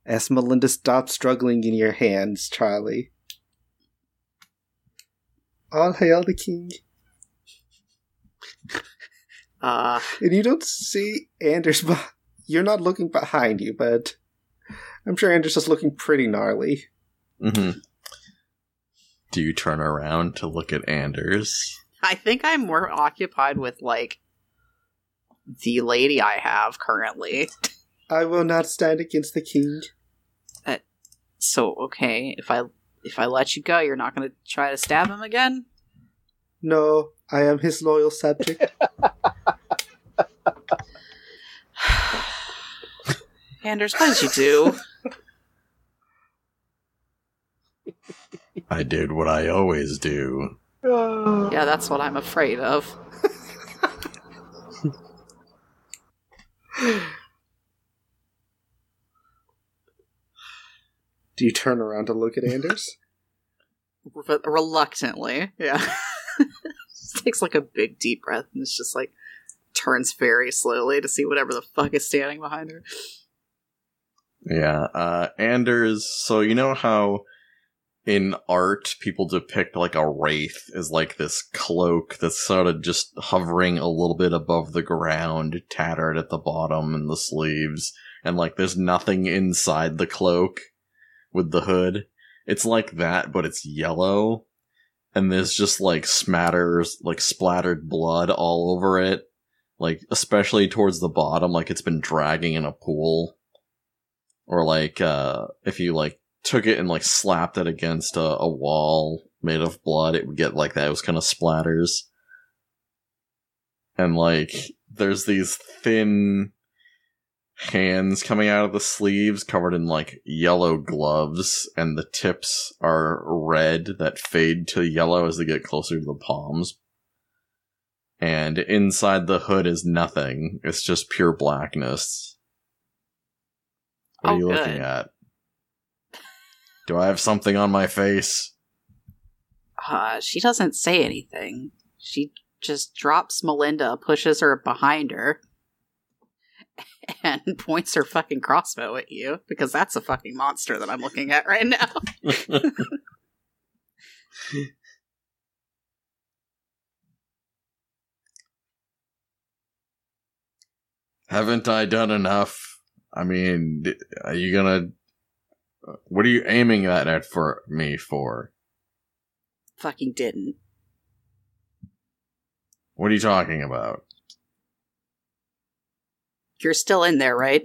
Speaker 1: As Melinda stops struggling in your hands, Charlie. All hail the king.
Speaker 2: Uh,
Speaker 1: And you don't see Anders, but you're not looking behind you, but I'm sure Anders is looking pretty gnarly.
Speaker 3: Mm-hmm. Do you turn around to look at Anders?
Speaker 2: I think I'm more occupied with like the lady I have currently.
Speaker 1: I will not stand against the king.
Speaker 2: So okay, if I if I let you go, you're not going to try to stab him again.
Speaker 1: No, I am his loyal subject. [laughs]
Speaker 2: Anders, what did you do?
Speaker 3: I did what I always do.
Speaker 2: yeah, that's what I'm afraid of.
Speaker 1: Do you turn around to look at Anders?
Speaker 2: Re- reluctantly, yeah. [laughs] just takes like a big deep breath and it's just like turns very slowly to see whatever the fuck is standing behind her.
Speaker 3: Yeah, uh, Anders, so you know how in art people depict like a wraith as like this cloak that's sort of just hovering a little bit above the ground, tattered at the bottom and the sleeves, and like there's nothing inside the cloak with the hood. It's like that, but it's yellow, and there's just like smatters, like splattered blood all over it, like especially towards the bottom, like it's been dragging in a pool or like uh if you like took it and like slapped it against a, a wall made of blood it would get like that. It was kind of splatters. And like there's these thin hands coming out of the sleeves covered in like yellow gloves and the tips are red that fade to yellow as they get closer to the palms. And inside the hood is nothing. It's just pure blackness what are
Speaker 2: Oh,
Speaker 3: you
Speaker 2: good.
Speaker 3: looking at? Do I have something on my face?
Speaker 2: Uh, she doesn't say anything. She just drops Melinda, pushes her behind her, [laughs] and points her fucking crossbow at you because that's a fucking monster that I'm looking at right now. [laughs]
Speaker 3: Haven't I done enough? I mean, are you gonna? What are you aiming that at for me for?
Speaker 2: fucking didn't.
Speaker 3: What are you talking about?
Speaker 2: You're still in there, right?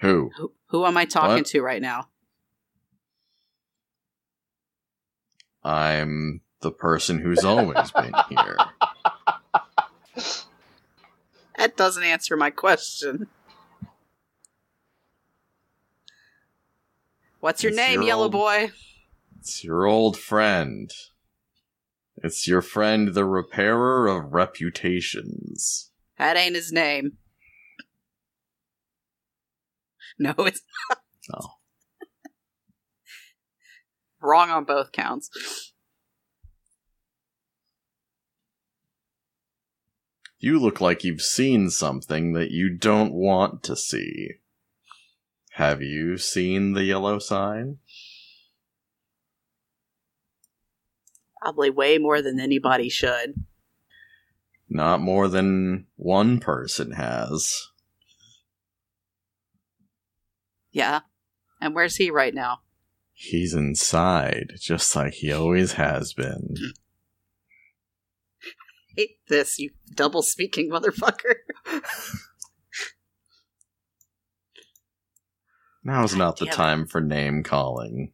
Speaker 3: Who?
Speaker 2: Who, who am I talking
Speaker 3: What?
Speaker 2: to right now?
Speaker 3: I'm the person who's always been here. [laughs]
Speaker 2: That doesn't answer my question. What's your
Speaker 3: It's
Speaker 2: name,
Speaker 3: your
Speaker 2: yellow
Speaker 3: old-
Speaker 2: boy?
Speaker 3: It's your old friend. It's your friend, the repairer of reputations.
Speaker 2: That ain't his name. [laughs] No, it's not.
Speaker 3: Oh. [laughs]
Speaker 2: Wrong on both counts.
Speaker 3: You look like you've seen something that you don't want to see. Have you seen the yellow sign?
Speaker 2: Probably way more than anybody should.
Speaker 3: Not more than one person has.
Speaker 2: Yeah. And where's he right now?
Speaker 3: He's inside, just like he always has been. [laughs]
Speaker 2: Hate this, you double speaking motherfucker. [laughs]
Speaker 3: Now's not the time for name calling.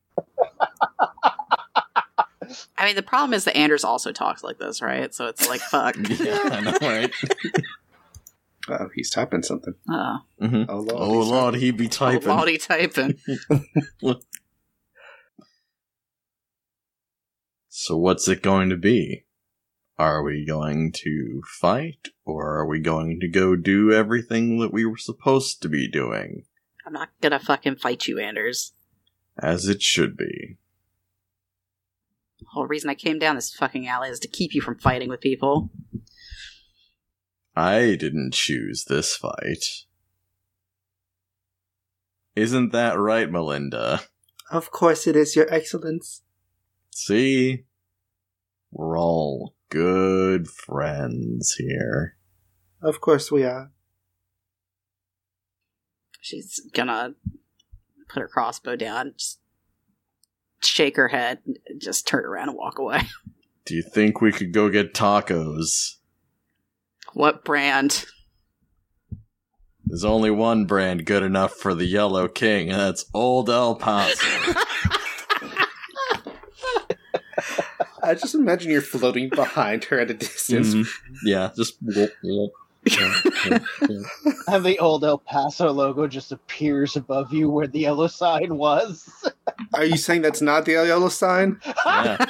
Speaker 2: I mean, the problem is that Anders also talks like this, right? So it's like, [laughs] fuck.
Speaker 3: yeah, I know, right? [laughs]
Speaker 1: Oh, he's typing something.
Speaker 2: Uh,
Speaker 3: hmm
Speaker 1: Oh lord.
Speaker 3: Oh
Speaker 1: he's
Speaker 3: lord, he be typing.
Speaker 2: body typing. [laughs]
Speaker 3: So what's it going to be? Are we going to fight, or are we going to go do everything that we were supposed to be doing?
Speaker 2: I'm not gonna fucking fight you, Anders.
Speaker 3: As it should be.
Speaker 2: The whole reason I came down this fucking alley is to keep you from fighting with people.
Speaker 3: I didn't choose this fight. Isn't that right, Melinda?
Speaker 1: Of course it is, Your Excellence.
Speaker 3: See? We're all good friends here.
Speaker 1: Of course we are.
Speaker 2: She's gonna put her crossbow down, just shake her head, just turn around and walk away. [laughs]
Speaker 3: Do you think we could go get tacos?
Speaker 2: What brand?
Speaker 3: There's only one brand good enough for the Yellow King, and that's Old El Paso. [laughs]
Speaker 1: I just imagine you're floating behind her at a distance.
Speaker 3: Mhm. Yeah, just. whoop, whoop. [laughs]
Speaker 4: And the old El Paso logo just appears above you where the yellow sign was.
Speaker 1: Are you saying that's not the yellow sign?
Speaker 3: Yeah.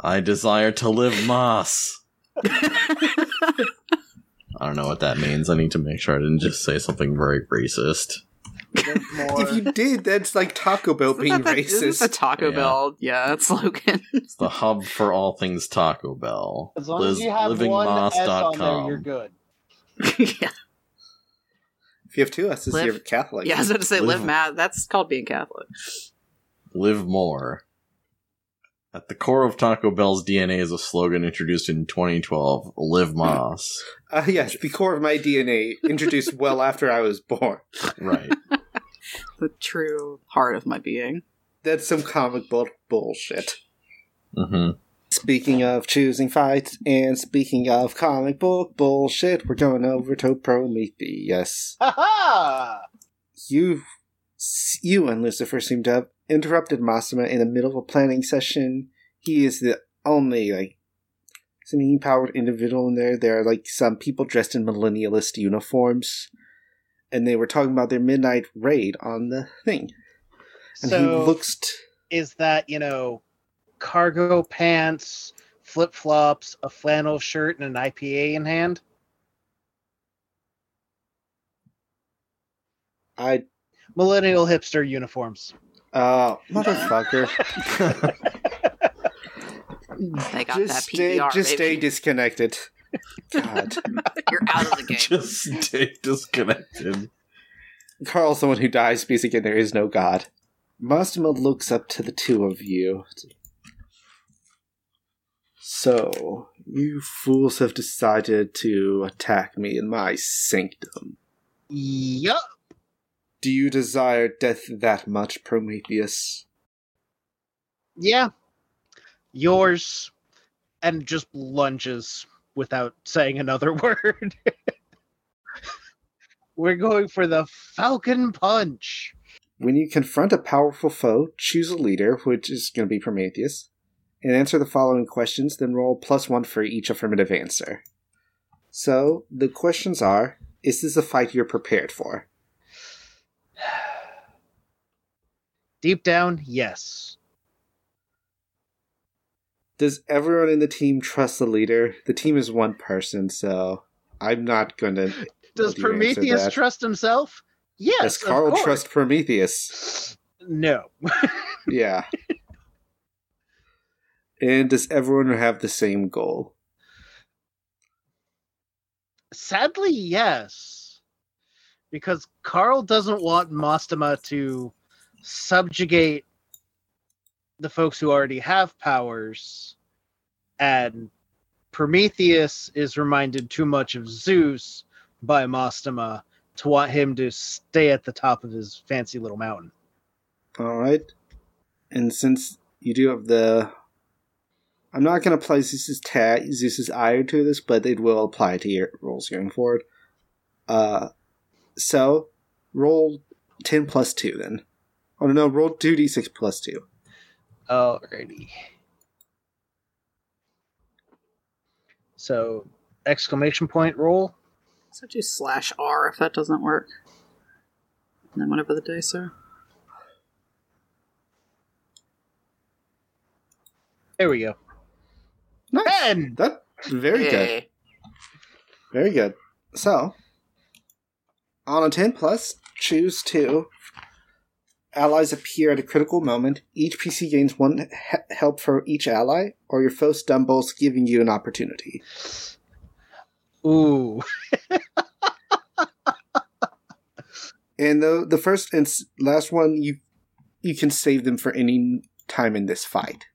Speaker 3: I desire to live más. I don't know what that means. I need to make sure I didn't just say something very racist.
Speaker 4: More- [laughs]
Speaker 1: If you did, that's like Taco Bell being
Speaker 2: Isn't that the- isn't
Speaker 1: racist.
Speaker 2: the Taco
Speaker 3: Yeah.
Speaker 2: Bell, yeah, [laughs] slogan.
Speaker 3: It's the hub for all things Taco Bell.
Speaker 4: as long as you have one S on there, you're good. [laughs]
Speaker 2: yeah,
Speaker 1: If you have two S's,
Speaker 2: Live.
Speaker 1: you're Catholic.
Speaker 2: yeah. I was going to say,
Speaker 3: Live-
Speaker 2: live mad. That's called being Catholic.
Speaker 3: Live more. At the core of Taco Bell's DNA is a slogan introduced in 2012 Live Más.
Speaker 1: Uh, yes, the core of my DNA, introduced well after I was born.
Speaker 3: Right.
Speaker 2: The true heart of my being.
Speaker 1: That's some comic book bullshit.
Speaker 3: hmm
Speaker 1: Speaking of choosing fights, and speaking of comic book bullshit, we're going over to Prometheus.
Speaker 4: Ha ha!
Speaker 1: You, you and Lucifer seem to have interrupted Mastema in the middle of a planning session. He is the only like seeming powered individual in there. There are like some people dressed in millennialist uniforms, and they were talking about their midnight raid on the thing. And he
Speaker 4: So
Speaker 1: looks. T-
Speaker 4: is that you know cargo pants, flip flops, a flannel shirt, and an IPA in hand?
Speaker 1: I
Speaker 4: Millennial hipster uniforms.
Speaker 1: uh motherfucker. [laughs] [laughs]
Speaker 2: They got
Speaker 1: just
Speaker 2: that
Speaker 1: stay,
Speaker 2: PBR,
Speaker 1: just stay disconnected. God, [laughs]
Speaker 2: You're out of the game.
Speaker 3: Just stay disconnected.
Speaker 1: Carl, someone who dies, speaks again. There is no God. Mastema looks up to the two of you. So, you fools have decided to attack me in my sanctum.
Speaker 4: Yup.
Speaker 1: Do you desire death that much, Prometheus?
Speaker 4: Yeah. Yours. And just lunges without saying another [laughs] word. We're going for the Falcon Punch.
Speaker 1: When you confront a powerful foe, choose a leader, which is going to be Prometheus, and answer the following questions, then roll plus one for each affirmative answer. So, the questions are Is this a fight you're prepared for? [sighs]
Speaker 4: Deep down, yes.
Speaker 1: Does everyone in the team trust the leader? The team is one person, so I'm not going to.
Speaker 4: Does
Speaker 1: do you answer
Speaker 4: Prometheus trust himself? Yes.
Speaker 1: Does Carl trust Prometheus?
Speaker 4: No. [laughs]
Speaker 1: Yeah. and does everyone have the same goal?
Speaker 4: Sadly, yes. Because Carl doesn't want Mastema to subjugate the folks who already have powers, and Prometheus is reminded too much of Zeus by Mastema to want him to stay at the top of his fancy little mountain.
Speaker 1: All right. And since you do have the, I'm not going to apply Zeus's tag, Zeus's ire to this, but it will apply to your rolls going forward. Uh, so roll ten plus two then. Oh no, roll two d six plus two.
Speaker 4: Alrighty. So, exclamation point roll.
Speaker 2: So do slash R if that doesn't work. And then whatever the dice are.
Speaker 4: There we go.
Speaker 1: Nice.
Speaker 4: Ben!
Speaker 1: That's very good. Very good. So, on a 10 plus, choose two. Allies appear at a critical moment. Each PC gains one he- help for each ally, or your foe stumbles, giving you an opportunity.
Speaker 4: Ooh. [laughs]
Speaker 1: And the the first and last one, you you can save them for any time in this fight.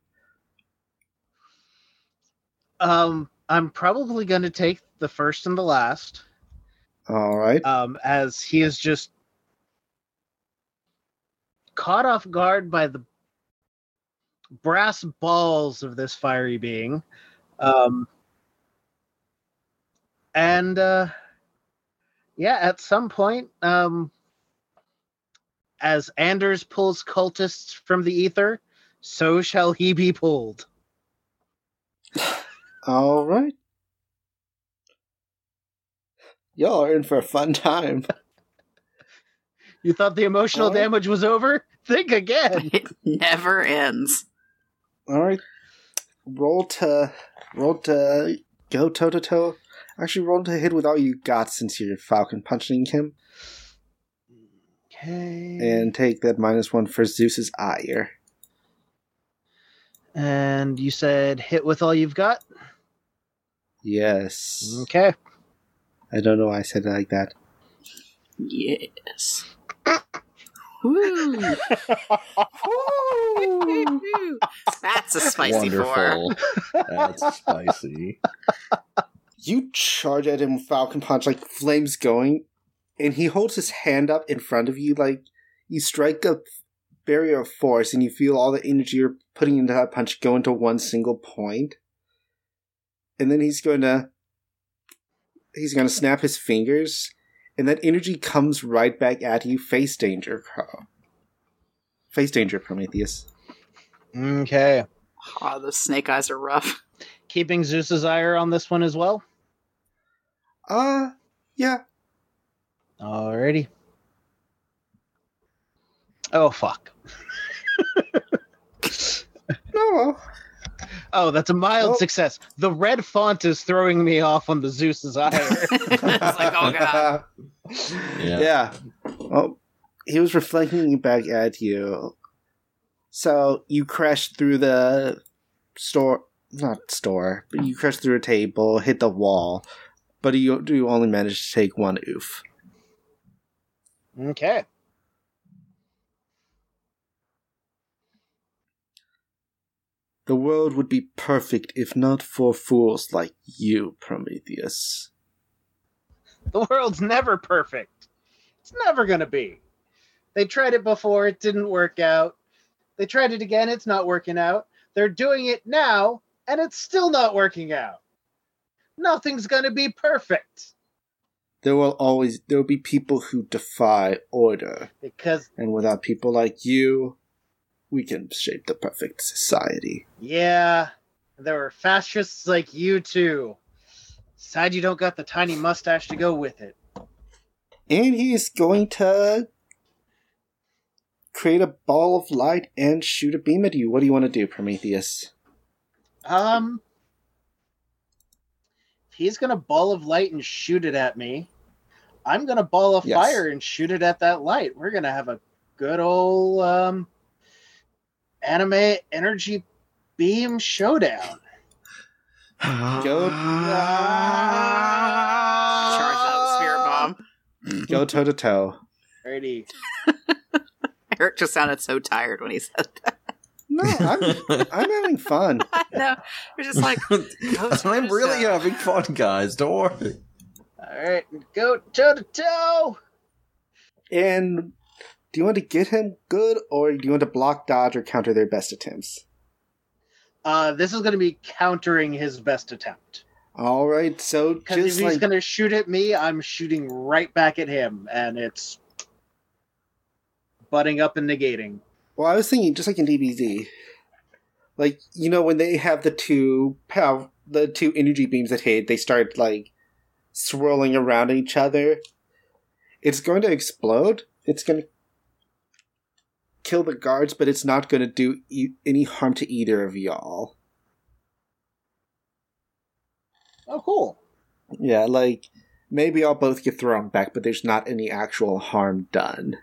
Speaker 4: Um, I'm probably going to take the first and the last,
Speaker 1: All right.
Speaker 4: um, as he is just caught off guard by the brass balls of this fiery being. Um, and uh, yeah, at some point, um, as Anders pulls cultists from the ether, so shall he be pulled. [sighs]
Speaker 1: All right. Y'all are in for a fun time. [laughs]
Speaker 4: You thought the emotional
Speaker 1: Alright.
Speaker 4: damage was over? Think again. [laughs]
Speaker 2: It never ends.
Speaker 1: All right. Roll to roll to go toe to toe. Actually, roll to hit with all you got since you're falcon punching him,
Speaker 4: Okay.
Speaker 1: and take that minus one for Zeus's ire.
Speaker 4: And you said hit with all you've got?
Speaker 1: Yes.
Speaker 4: Okay.
Speaker 1: I don't know why I said it like that.
Speaker 2: Yes. Woo! [laughs] That's a spicy four.
Speaker 3: That's [laughs] spicy.
Speaker 1: You charge at him with falcon punch like flames going, and he holds his hand up in front of you like you strike a barrier of force, and you feel all the energy you're putting into that punch go into one single point. And then he's going to he's going to snap his fingers, and that energy comes right back at you. Face danger, Carl. Face danger, Prometheus.
Speaker 4: Okay.
Speaker 2: Oh, those snake eyes are rough.
Speaker 4: Keeping Zeus's ire on this one as well?
Speaker 1: Uh, yeah.
Speaker 4: Alrighty. Oh, fuck.
Speaker 1: No. [laughs]
Speaker 4: Oh, that's a mild
Speaker 1: Oh.
Speaker 4: success. The red font is throwing me off on the Zeus's ire. [laughs] [laughs]
Speaker 2: it's like, oh god.
Speaker 3: Yeah.
Speaker 1: Yeah. Well, he was reflecting back at you. So you crashed through the store, not store, but you crashed through a table, hit the wall, but you you only managed to take one oof.
Speaker 4: okay.
Speaker 1: The world would be perfect if not for fools like you, Prometheus.
Speaker 4: The world's never perfect. It's never going to be. They tried it before, it didn't work out. They tried it again, it's not working out. They're doing it now, and it's still not working out. Nothing's going to be perfect
Speaker 1: There will always there will be people who defy order,
Speaker 4: because,
Speaker 1: and without people like you, we can shape the perfect society.
Speaker 4: yeah, there were fascists like you too. Sad you don't got the tiny mustache to go with it.
Speaker 1: And he's going to create a ball of light and shoot a beam at you. What do you want to do, Prometheus?
Speaker 4: Um, he's gonna ball of light and shoot it at me. I'm gonna ball of
Speaker 1: Yes.
Speaker 4: fire and shoot it at that light. We're gonna have a good old um, anime energy beam showdown. [sighs]
Speaker 1: Go-
Speaker 2: Charge that spirit bomb.
Speaker 1: Go toe to toe.
Speaker 4: Ready?
Speaker 2: Eric just sounded so tired when he said that.
Speaker 1: No, I'm I'm having fun. [laughs]
Speaker 2: I know. You're just like, [laughs]
Speaker 3: I'm really having fun, guys. Don't worry.
Speaker 4: All right, go toe to toe.
Speaker 1: And do you want to get him good, or do you want to block, dodge, or counter their best attempts?
Speaker 4: Uh, this is going to be countering his best attempt.
Speaker 1: All right, so
Speaker 4: Because if he's
Speaker 1: like
Speaker 4: going to shoot at me, I'm shooting right back at him, and it's butting up and negating.
Speaker 1: well, I was thinking just like in DBZ, like you know when they have the two pow the two energy beams that hit, they start like swirling around each other. It's going to explode. It's going to kill the guards, but it's not going to do e- any harm to either of y'all.
Speaker 4: Oh, cool.
Speaker 1: Yeah, like maybe I'll both get thrown back, but there's not any actual harm done.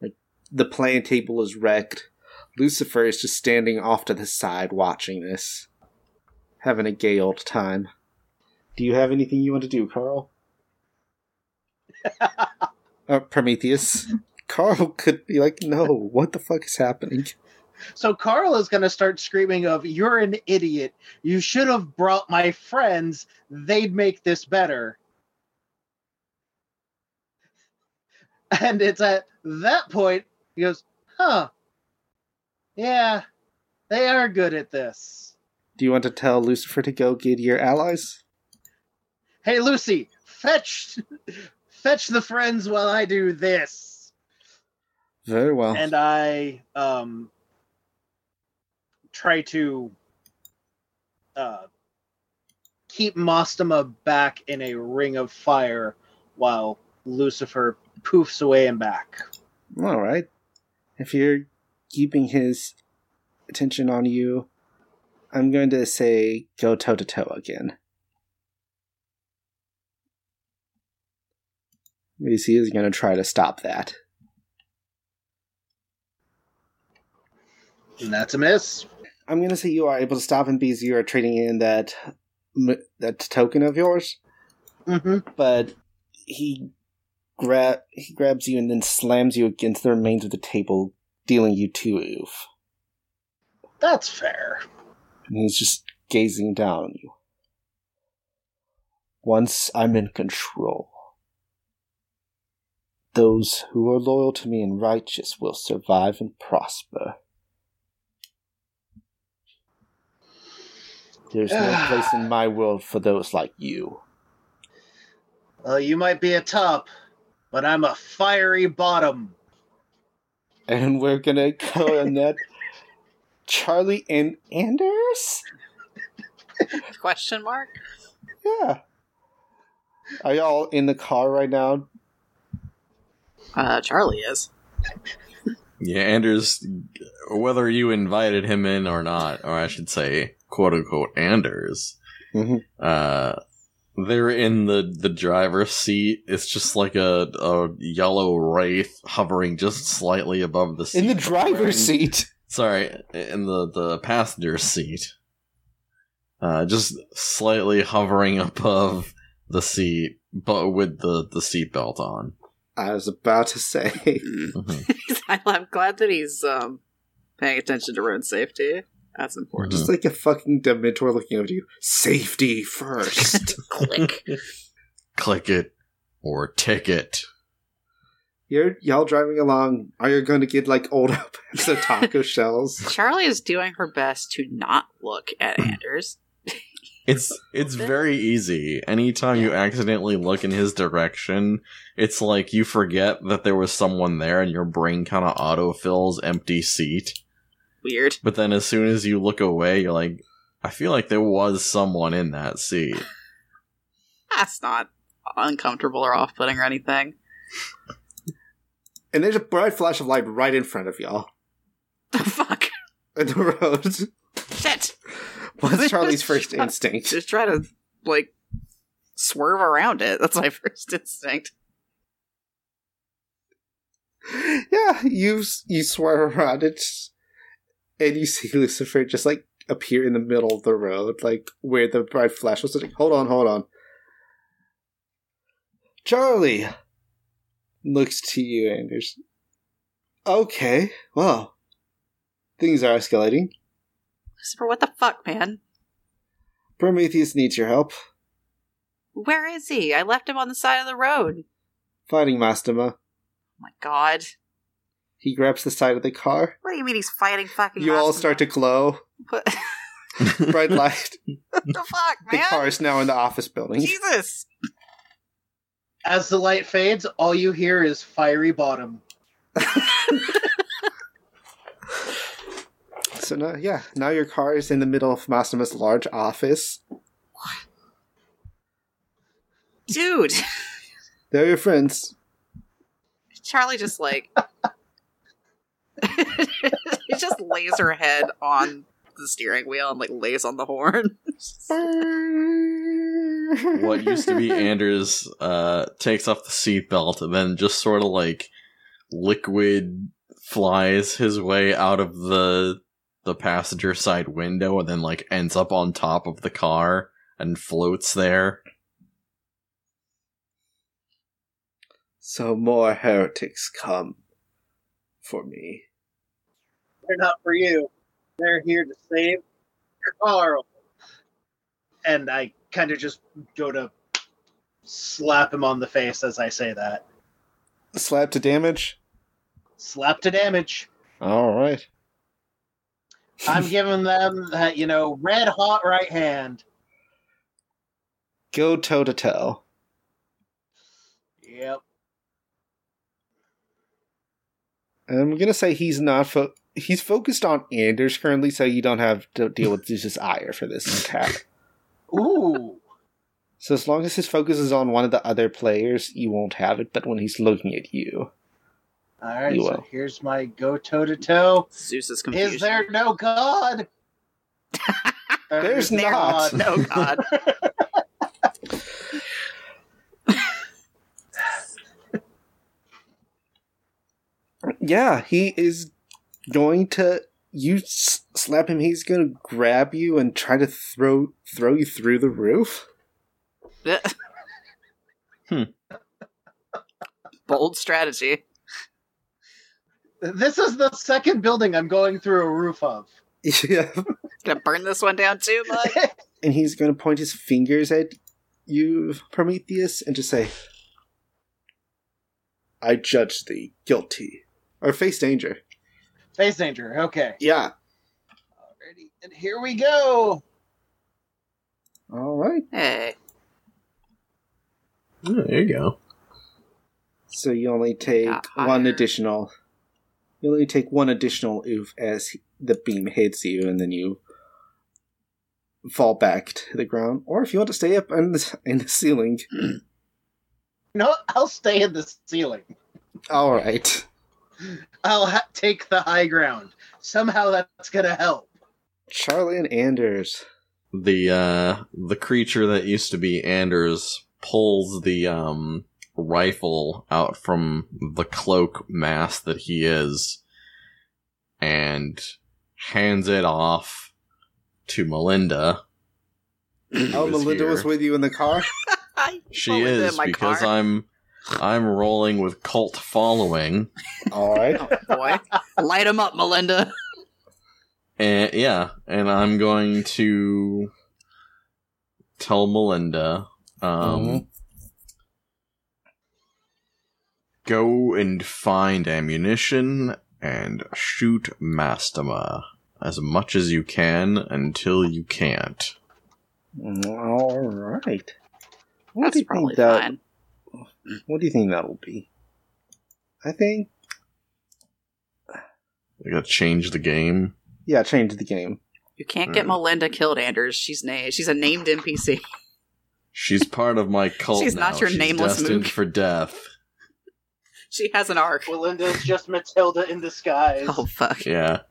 Speaker 1: Like the playing table is wrecked. Lucifer is just standing off to the side watching this, having a gay old time. Do you have anything you want to do, Carl? uh, [laughs] Prometheus. Carl could be like, "No, what the fuck is happening?"
Speaker 4: So Carl is going to start screaming of, "You're an idiot. You should have brought my friends. They'd make this better." And it's at that point he goes, "Huh. Yeah. They are good at this."
Speaker 1: Do you want to tell Lucifer to go get your allies?
Speaker 4: Hey Lucy, fetch [laughs] fetch the friends while I do this.
Speaker 1: Very well.
Speaker 4: and I um try to uh keep Mastema back in a ring of fire while Lucifer poofs away and back.
Speaker 1: All right. If you're keeping his attention on you, I'm going to say go toe to toe again. Macy is going to try to stop that.
Speaker 4: And that's a miss.
Speaker 1: I'm going to say you are able to stop him because you are trading in that that token of yours,
Speaker 4: Mm-hmm.
Speaker 1: but he grab he grabs you and then slams you against the remains of the table, dealing you two oof.
Speaker 4: That's fair.
Speaker 1: and he's just gazing down on you. Once I'm in control, those who are loyal to me and righteous will survive and prosper. There's no [sighs] place in my world for those like you.
Speaker 4: Well, you might be a top, but I'm a fiery bottom.
Speaker 1: And we're gonna go [laughs] on that. Charlie and Anders?
Speaker 2: Question mark?
Speaker 1: Yeah. Are y'all in the car right now?
Speaker 2: Uh, Charlie is.
Speaker 3: Yeah, Anders, whether you invited him in or not, or I should say, quote unquote, Anders,
Speaker 1: Mhm.
Speaker 3: uh, they're in the, the driver's seat. It's just like a, a yellow wraith hovering just slightly above the seat.
Speaker 1: In the driver's [laughs] seat.
Speaker 3: Sorry, in the, the passenger seat. Uh, just slightly hovering above the seat, but with the, the seatbelt on.
Speaker 1: I was about to say.
Speaker 3: Mhm. [laughs]
Speaker 2: I'm glad that he's um paying attention to road safety. That's important.
Speaker 1: Just like a fucking Dementor looking over to you. Safety first. [laughs]
Speaker 2: Click.
Speaker 3: Click it or ticket.
Speaker 1: You're y'all driving along. Are you going to get like old [laughs] up Paso taco [laughs] shells?
Speaker 2: Charlie is doing her best to not look at Anders.
Speaker 3: It's it's very easy. Anytime you accidentally look in his direction, it's like you forget that there was someone there and your brain kind of autofills empty seat.
Speaker 2: Weird.
Speaker 3: But then as soon as you look away, you're like, I feel like there was someone in that seat. [laughs]
Speaker 2: That's not uncomfortable or off putting or anything.
Speaker 1: And there's a bright flash of light right in front of y'all.
Speaker 2: The [laughs] fuck?
Speaker 1: In the road.
Speaker 2: Shit!
Speaker 1: What's Charlie's first instinct?
Speaker 2: Just try to, like, swerve around it. That's my [laughs] first instinct.
Speaker 1: yeah, you you swear around it, and you see [laughs] Lucifer just like appear in the middle of the road, like where the bright flash was. Like, hold on, hold on. Charlie looks to you, Anders. Okay, well, things are escalating.
Speaker 2: Lucifer, what the fuck, man?
Speaker 1: Prometheus needs your help.
Speaker 2: Where is he? I left him on the side of the road.
Speaker 1: Fighting Mastema.
Speaker 2: Oh my god.
Speaker 1: He grabs the side of the car.
Speaker 2: What do you mean he's fighting fucking
Speaker 1: You all start to glow.
Speaker 2: What [laughs]
Speaker 1: Bright light.
Speaker 2: the fuck, man?
Speaker 1: The car is now in the office building.
Speaker 2: Jesus!
Speaker 4: As the light fades, all you hear is fiery bottom. [laughs]
Speaker 1: So now, yeah, now your car is in the middle of Mastema's large office. What?
Speaker 2: Dude!
Speaker 1: They're your friends.
Speaker 2: Charlie just like. [laughs] [laughs] he just lays her head on the steering wheel and like lays on the horn. [laughs] [laughs]
Speaker 3: what used to be Anders uh, takes off the seatbelt and then just sort of like liquid flies his way out of the the passenger side window and then like ends up on top of the car and floats there.
Speaker 1: So more heretics come for me.
Speaker 4: They're not for you. They're here to save Carl. And I kind of just go to slap him on the face as I say that.
Speaker 1: Slap to damage.
Speaker 4: Slap to damage.
Speaker 1: All right.
Speaker 4: I'm [laughs] giving them that, you know, red hot right hand.
Speaker 1: Go toe to toe.
Speaker 4: Yep.
Speaker 1: I'm gonna say he's not. Fo- he's focused on Anders currently, so you don't have to deal with Zeus's ire for this [laughs] attack.
Speaker 4: Ooh.
Speaker 1: So as long as his focus is on one of the other players, you won't have it. But when he's looking at you,
Speaker 4: All right,
Speaker 1: You
Speaker 4: so
Speaker 1: will.
Speaker 4: here's my go toe to toe.
Speaker 2: Zeus is confusion.
Speaker 4: Is there no God? [laughs] Or
Speaker 1: There's
Speaker 4: is there
Speaker 1: not.
Speaker 2: No god. [laughs]
Speaker 1: yeah, he is going to. You slap him. He's gonna grab you and try to throw throw you through the roof. [laughs]
Speaker 3: Hmm.
Speaker 2: Bold strategy.
Speaker 4: This is the second building I'm going through a roof of. [laughs]
Speaker 1: yeah,
Speaker 2: Gonna burn this one down too, bud? [laughs]
Speaker 1: and he's gonna point his fingers at you, Prometheus, and just say, "I judge thee guilty or face danger."
Speaker 4: Face danger. Okay.
Speaker 1: Yeah.
Speaker 4: Alrighty. And here we go.
Speaker 1: All right.
Speaker 2: Hey.
Speaker 3: Oh, there you go.
Speaker 1: So you only take
Speaker 2: Yeah,
Speaker 1: one
Speaker 2: higher.
Speaker 1: additional. You only take one additional oof as he- the beam hits you, and then you fall back to the ground. Or if you want to stay up in the, in the ceiling, [clears throat]
Speaker 4: No, I'll stay in the ceiling.
Speaker 1: all right.
Speaker 4: I'll ha- take the high ground. Somehow that's gonna help.
Speaker 1: Charlie and Anders.
Speaker 3: The uh the creature that used to be Anders pulls the um rifle out from the cloak mass that he is and hands it off to Melinda.
Speaker 1: Oh, Melinda
Speaker 3: here.
Speaker 1: was with you in the car. [laughs]
Speaker 3: She
Speaker 2: pull it in
Speaker 3: is
Speaker 2: my
Speaker 3: because
Speaker 2: car.
Speaker 3: I'm I'm rolling with cult following.
Speaker 1: all right.
Speaker 2: Oh boy. Light him up, Melinda.
Speaker 3: And yeah, and I'm going to tell Melinda, um,
Speaker 1: Mhm.
Speaker 3: go and find ammunition and shoot Mastema as much as you can until you can't.
Speaker 1: All right. What
Speaker 2: That's
Speaker 1: do you
Speaker 2: probably
Speaker 1: think that?
Speaker 2: fine.
Speaker 1: What do you think that will be? I think
Speaker 3: I gotta change the game.
Speaker 1: yeah, change the game.
Speaker 2: You can't get
Speaker 3: Hmm.
Speaker 2: Melinda killed, Anders. She's na- she's a named NPC.
Speaker 3: She's part of my cult
Speaker 2: She's
Speaker 3: now.
Speaker 2: not your
Speaker 3: She's
Speaker 2: nameless
Speaker 3: destined
Speaker 2: mook.
Speaker 3: for death. [laughs]
Speaker 2: She has an arc.
Speaker 4: Melinda's just Matilda in disguise.
Speaker 2: Oh fuck.
Speaker 3: Yeah.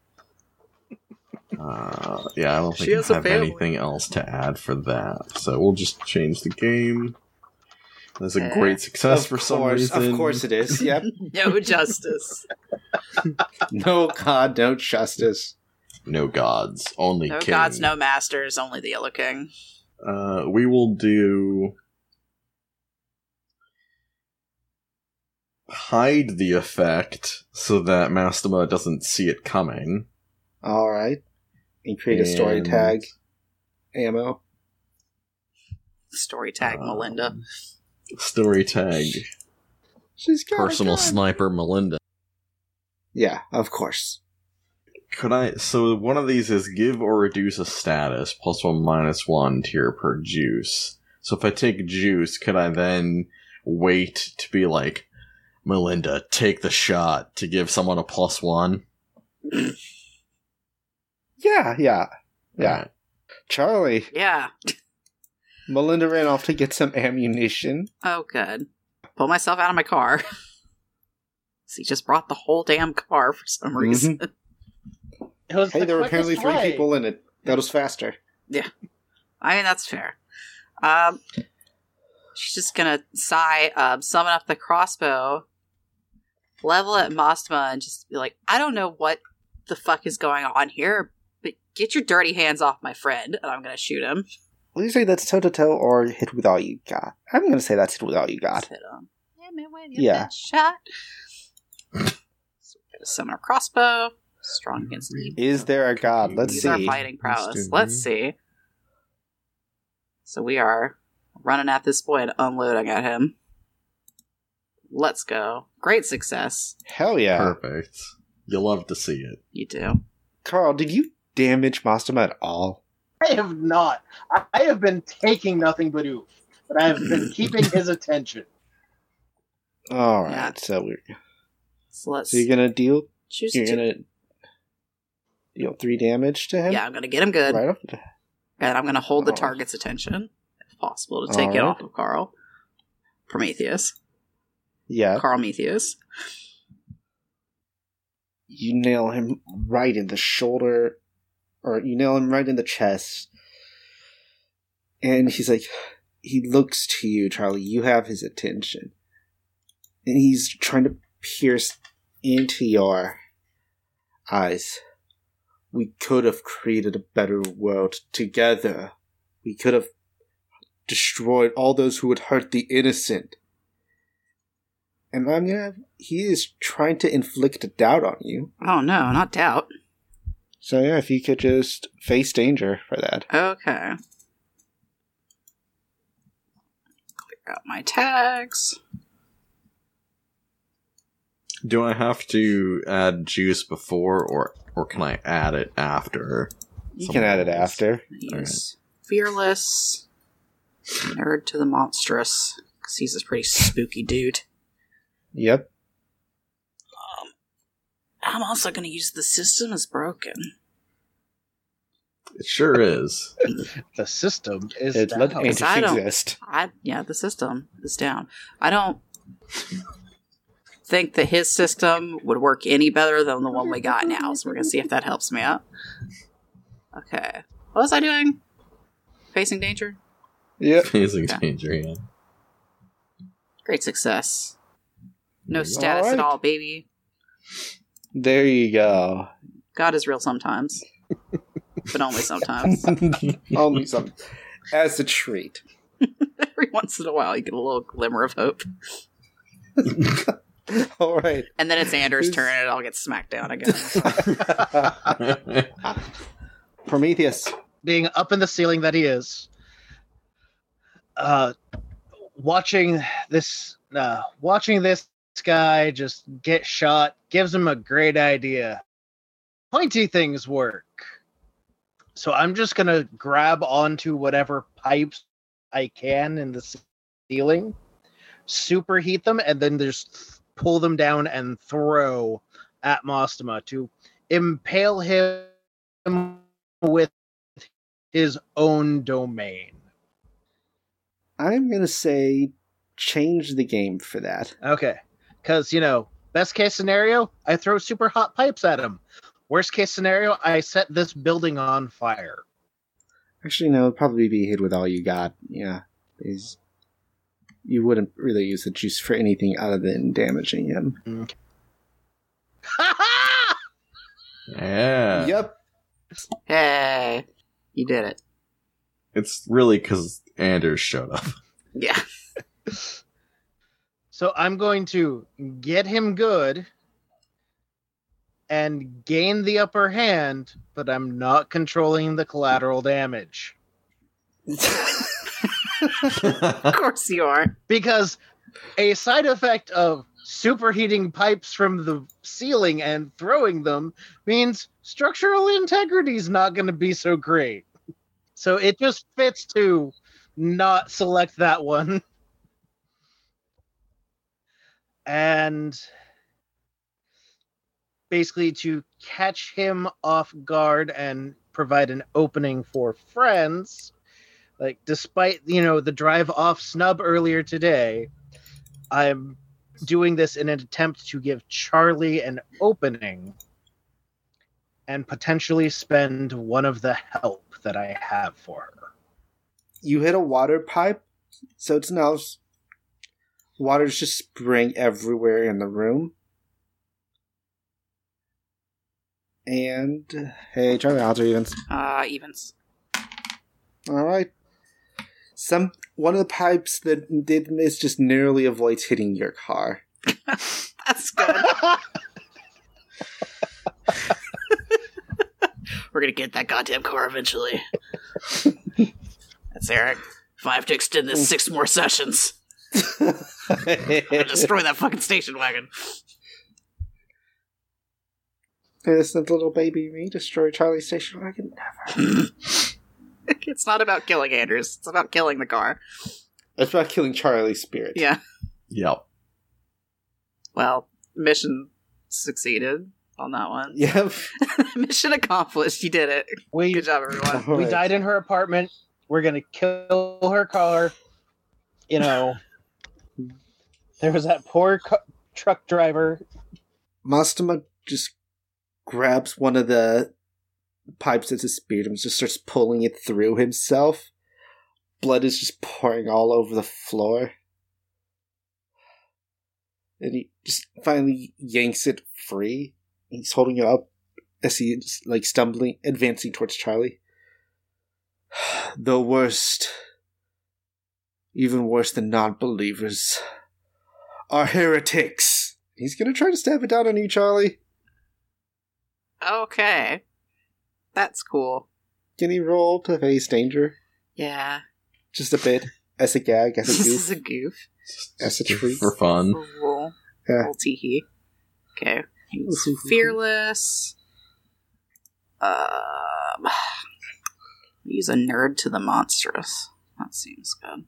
Speaker 3: Uh, yeah, I don't
Speaker 2: She
Speaker 3: think
Speaker 2: has
Speaker 3: I
Speaker 2: a
Speaker 3: have
Speaker 2: family.
Speaker 3: anything else to add for that. So we'll just change the game. That's a great success
Speaker 1: of
Speaker 3: for some
Speaker 1: course,
Speaker 3: reason.
Speaker 1: of course it is. Yep. [laughs]
Speaker 2: No justice. [laughs]
Speaker 1: no God, no justice.
Speaker 3: No gods, only
Speaker 2: no
Speaker 3: king.
Speaker 2: gods, no masters, only the Yellow King.
Speaker 3: Uh, we will do hide the effect so that Mastema doesn't see it coming.
Speaker 1: All right. And create a story tag. Ammo.
Speaker 2: Story tag
Speaker 3: Uh,
Speaker 2: Melinda.
Speaker 3: Story tag
Speaker 1: She's got a
Speaker 3: personal
Speaker 1: gun.
Speaker 3: sniper Melinda.
Speaker 1: Yeah, of course.
Speaker 3: Could I? So one of these is give or reduce a status plus one minus one tier per juice. So if I take juice, could I then wait to be like, Melinda, take the shot to give someone a plus one?
Speaker 1: Yeah, yeah, yeah.
Speaker 3: Alright.
Speaker 1: Charlie,
Speaker 2: Yeah. [laughs]
Speaker 1: Melinda ran off to get some ammunition.
Speaker 2: Oh, good. Pull myself out of my car. [laughs] so he just brought the whole damn car for some reason. [laughs]
Speaker 4: It was
Speaker 1: Hey,
Speaker 4: the
Speaker 1: there were apparently
Speaker 4: quickest
Speaker 1: three
Speaker 4: way.
Speaker 1: people in it. That was faster. Yeah.
Speaker 2: I mean, that's fair. Um, she's just gonna sigh, um, summon up the crossbow, level at Mastema, and just be like, I don't know what the fuck is going on here, but get your dirty hands off my friend, and I'm gonna shoot him. [laughs]
Speaker 1: Will you say that's toe to toe or hit with all you got? I'm gonna say that's hit with all you got.
Speaker 2: Hit him. Yeah, man, when you
Speaker 1: Yeah.
Speaker 2: yeah. shot. so we're gonna summon our crossbow. Strong mm-hmm. against evil.
Speaker 1: Is there a god? Let's
Speaker 2: Use
Speaker 1: see.
Speaker 2: our fighting prowess.
Speaker 3: Let's do
Speaker 2: Let's
Speaker 3: it.
Speaker 2: see. So we are running at this boy and unloading at him. Let's go. Great success.
Speaker 1: Hell yeah.
Speaker 3: Perfect. You love to see it.
Speaker 2: You do.
Speaker 1: Carl, did you damage Mastema at all?
Speaker 4: I have not. I, I have been taking nothing but oof, but I have been [laughs] keeping his attention.
Speaker 1: All right.
Speaker 2: Yeah.
Speaker 1: So we're
Speaker 2: So let's
Speaker 1: so you're gonna deal.
Speaker 2: choose
Speaker 1: You're
Speaker 2: to.
Speaker 1: gonna deal three damage to him.
Speaker 2: Yeah, I'm gonna get him good,
Speaker 1: Right off the
Speaker 2: and I'm gonna hold the
Speaker 1: Oh.
Speaker 2: target's attention, if possible, to take it
Speaker 1: Alright.
Speaker 2: off of Carl. Prometheus.
Speaker 1: Yeah.
Speaker 2: Carl Metheus.
Speaker 1: You nail him right in the shoulder, or you nail him right in the chest. And he's like, he looks to you, Charlie. You have his attention. And he's trying to pierce into your eyes. We could have created a better world together. We could have destroyed all those who would hurt the innocent. And I'm gonna. He is trying to inflict doubt on you.
Speaker 2: Oh no, not doubt.
Speaker 1: So yeah, if you could just face danger for that.
Speaker 2: Okay. Clear out my tags.
Speaker 3: Do I have to add juice before, or or can I add it after?
Speaker 1: You can add it
Speaker 3: Someone else.
Speaker 1: after.
Speaker 2: He's fearless, nerd to the monstrous, because he's a pretty spooky dude.
Speaker 1: Yep.
Speaker 2: I'm also going to use the system is broken.
Speaker 3: It sure is. [laughs]
Speaker 4: The system is
Speaker 1: It, let
Speaker 4: down.
Speaker 2: Yes, I
Speaker 1: anti
Speaker 2: don't-
Speaker 1: exist.
Speaker 2: I yeah, the system is down. I don't think that his system would work any better than the one we got now. So we're gonna see if that helps me out. Okay, what was I doing? Facing danger.
Speaker 1: Yeah.
Speaker 3: Facing
Speaker 2: Okay.
Speaker 3: danger, yeah.
Speaker 2: Great success. No status
Speaker 1: right.
Speaker 2: at all, baby.
Speaker 1: There you go.
Speaker 2: God is real sometimes, but only sometimes. [laughs]
Speaker 1: Only some as a treat. [laughs]
Speaker 2: Every once in a while, you get a little glimmer of hope, [laughs]
Speaker 1: All right.
Speaker 2: and then it's Anders'
Speaker 1: Who's-
Speaker 2: turn, and it all gets smacked down again.
Speaker 1: Prometheus.
Speaker 4: being up in the ceiling that he is, uh, watching this, uh, watching this guy just get shot gives him a great idea. Pointy things work. So I'm just gonna grab onto whatever pipes I can in the ceiling, superheat them, and then just pull them down and throw at Mastema to impale him with his own domain.
Speaker 1: I'm gonna say change the game for that.
Speaker 4: Okay. Because, you know, best case scenario, I throw super hot pipes at him. Worst case scenario, I set this building on fire.
Speaker 1: Actually, no, it'd probably be hit with all you got. Yeah. Is you wouldn't really use the juice for anything other than damaging him. Mm. [laughs]
Speaker 3: Yeah.
Speaker 1: Yep.
Speaker 2: Hey, you did it.
Speaker 3: It's really because Anders showed up.
Speaker 2: Yeah. [laughs]
Speaker 4: So I'm going to get him good and gain the upper hand, but I'm not controlling the collateral damage. [laughs]
Speaker 2: Of course you are.
Speaker 4: Because a side effect of superheating pipes from the ceiling and throwing them means structural integrity is not going to be so great. So it just fits to not select that one. [laughs] And basically to catch him off guard and provide an opening for friends. Like despite, you know, the drive off snub earlier today, I'm doing this in an attempt to give Charlie an opening and potentially spend one of the help that I have for her.
Speaker 1: You hit a water pipe, so it's now water's just spraying everywhere in the room. And hey, Charlie, odds or evens?
Speaker 2: Uh, evens.
Speaker 1: All right. Some one of the pipes that did miss just narrowly avoids hitting your car. [laughs]
Speaker 2: That's good. [laughs] We're gonna get that goddamn car eventually. [laughs] That's Eric. If I have to extend this six more sessions, [laughs] destroy that fucking station wagon.
Speaker 1: Innocent little baby me destroy Charlie's station wagon. Never. [laughs]
Speaker 2: it's not about killing Anders. It's about killing the car.
Speaker 1: It's about killing Charlie's spirit.
Speaker 2: Yeah.
Speaker 3: Yep.
Speaker 2: Well, mission succeeded on that one. [laughs]
Speaker 1: Yep.
Speaker 2: mission accomplished. You did it.
Speaker 4: We
Speaker 2: Good job, everyone.
Speaker 4: We died in her apartment. We're gonna kill her car. You know, there was that poor cu- truck driver.
Speaker 1: Mastema just grabs one of the pipes as a spear and just starts pulling it through himself. Blood is just pouring all over the floor. And he just finally yanks it free. He's holding it up as he's like stumbling, advancing towards Charlie. [sighs] The worst, even worse than non believers, are heretics. He's gonna try to stab it down on you, Charlie.
Speaker 2: Okay. That's cool.
Speaker 1: Can he roll to face danger?
Speaker 2: Yeah.
Speaker 1: Just a bit. As a gag, as
Speaker 2: This
Speaker 1: a [laughs]
Speaker 2: is
Speaker 1: goof.
Speaker 2: a goof.
Speaker 1: That's a treat.
Speaker 3: For fun.
Speaker 2: Roll.
Speaker 1: Yeah.
Speaker 2: Roll teehee. Okay. He's fearless. Um, use a nerd to the monstrous. That seems good.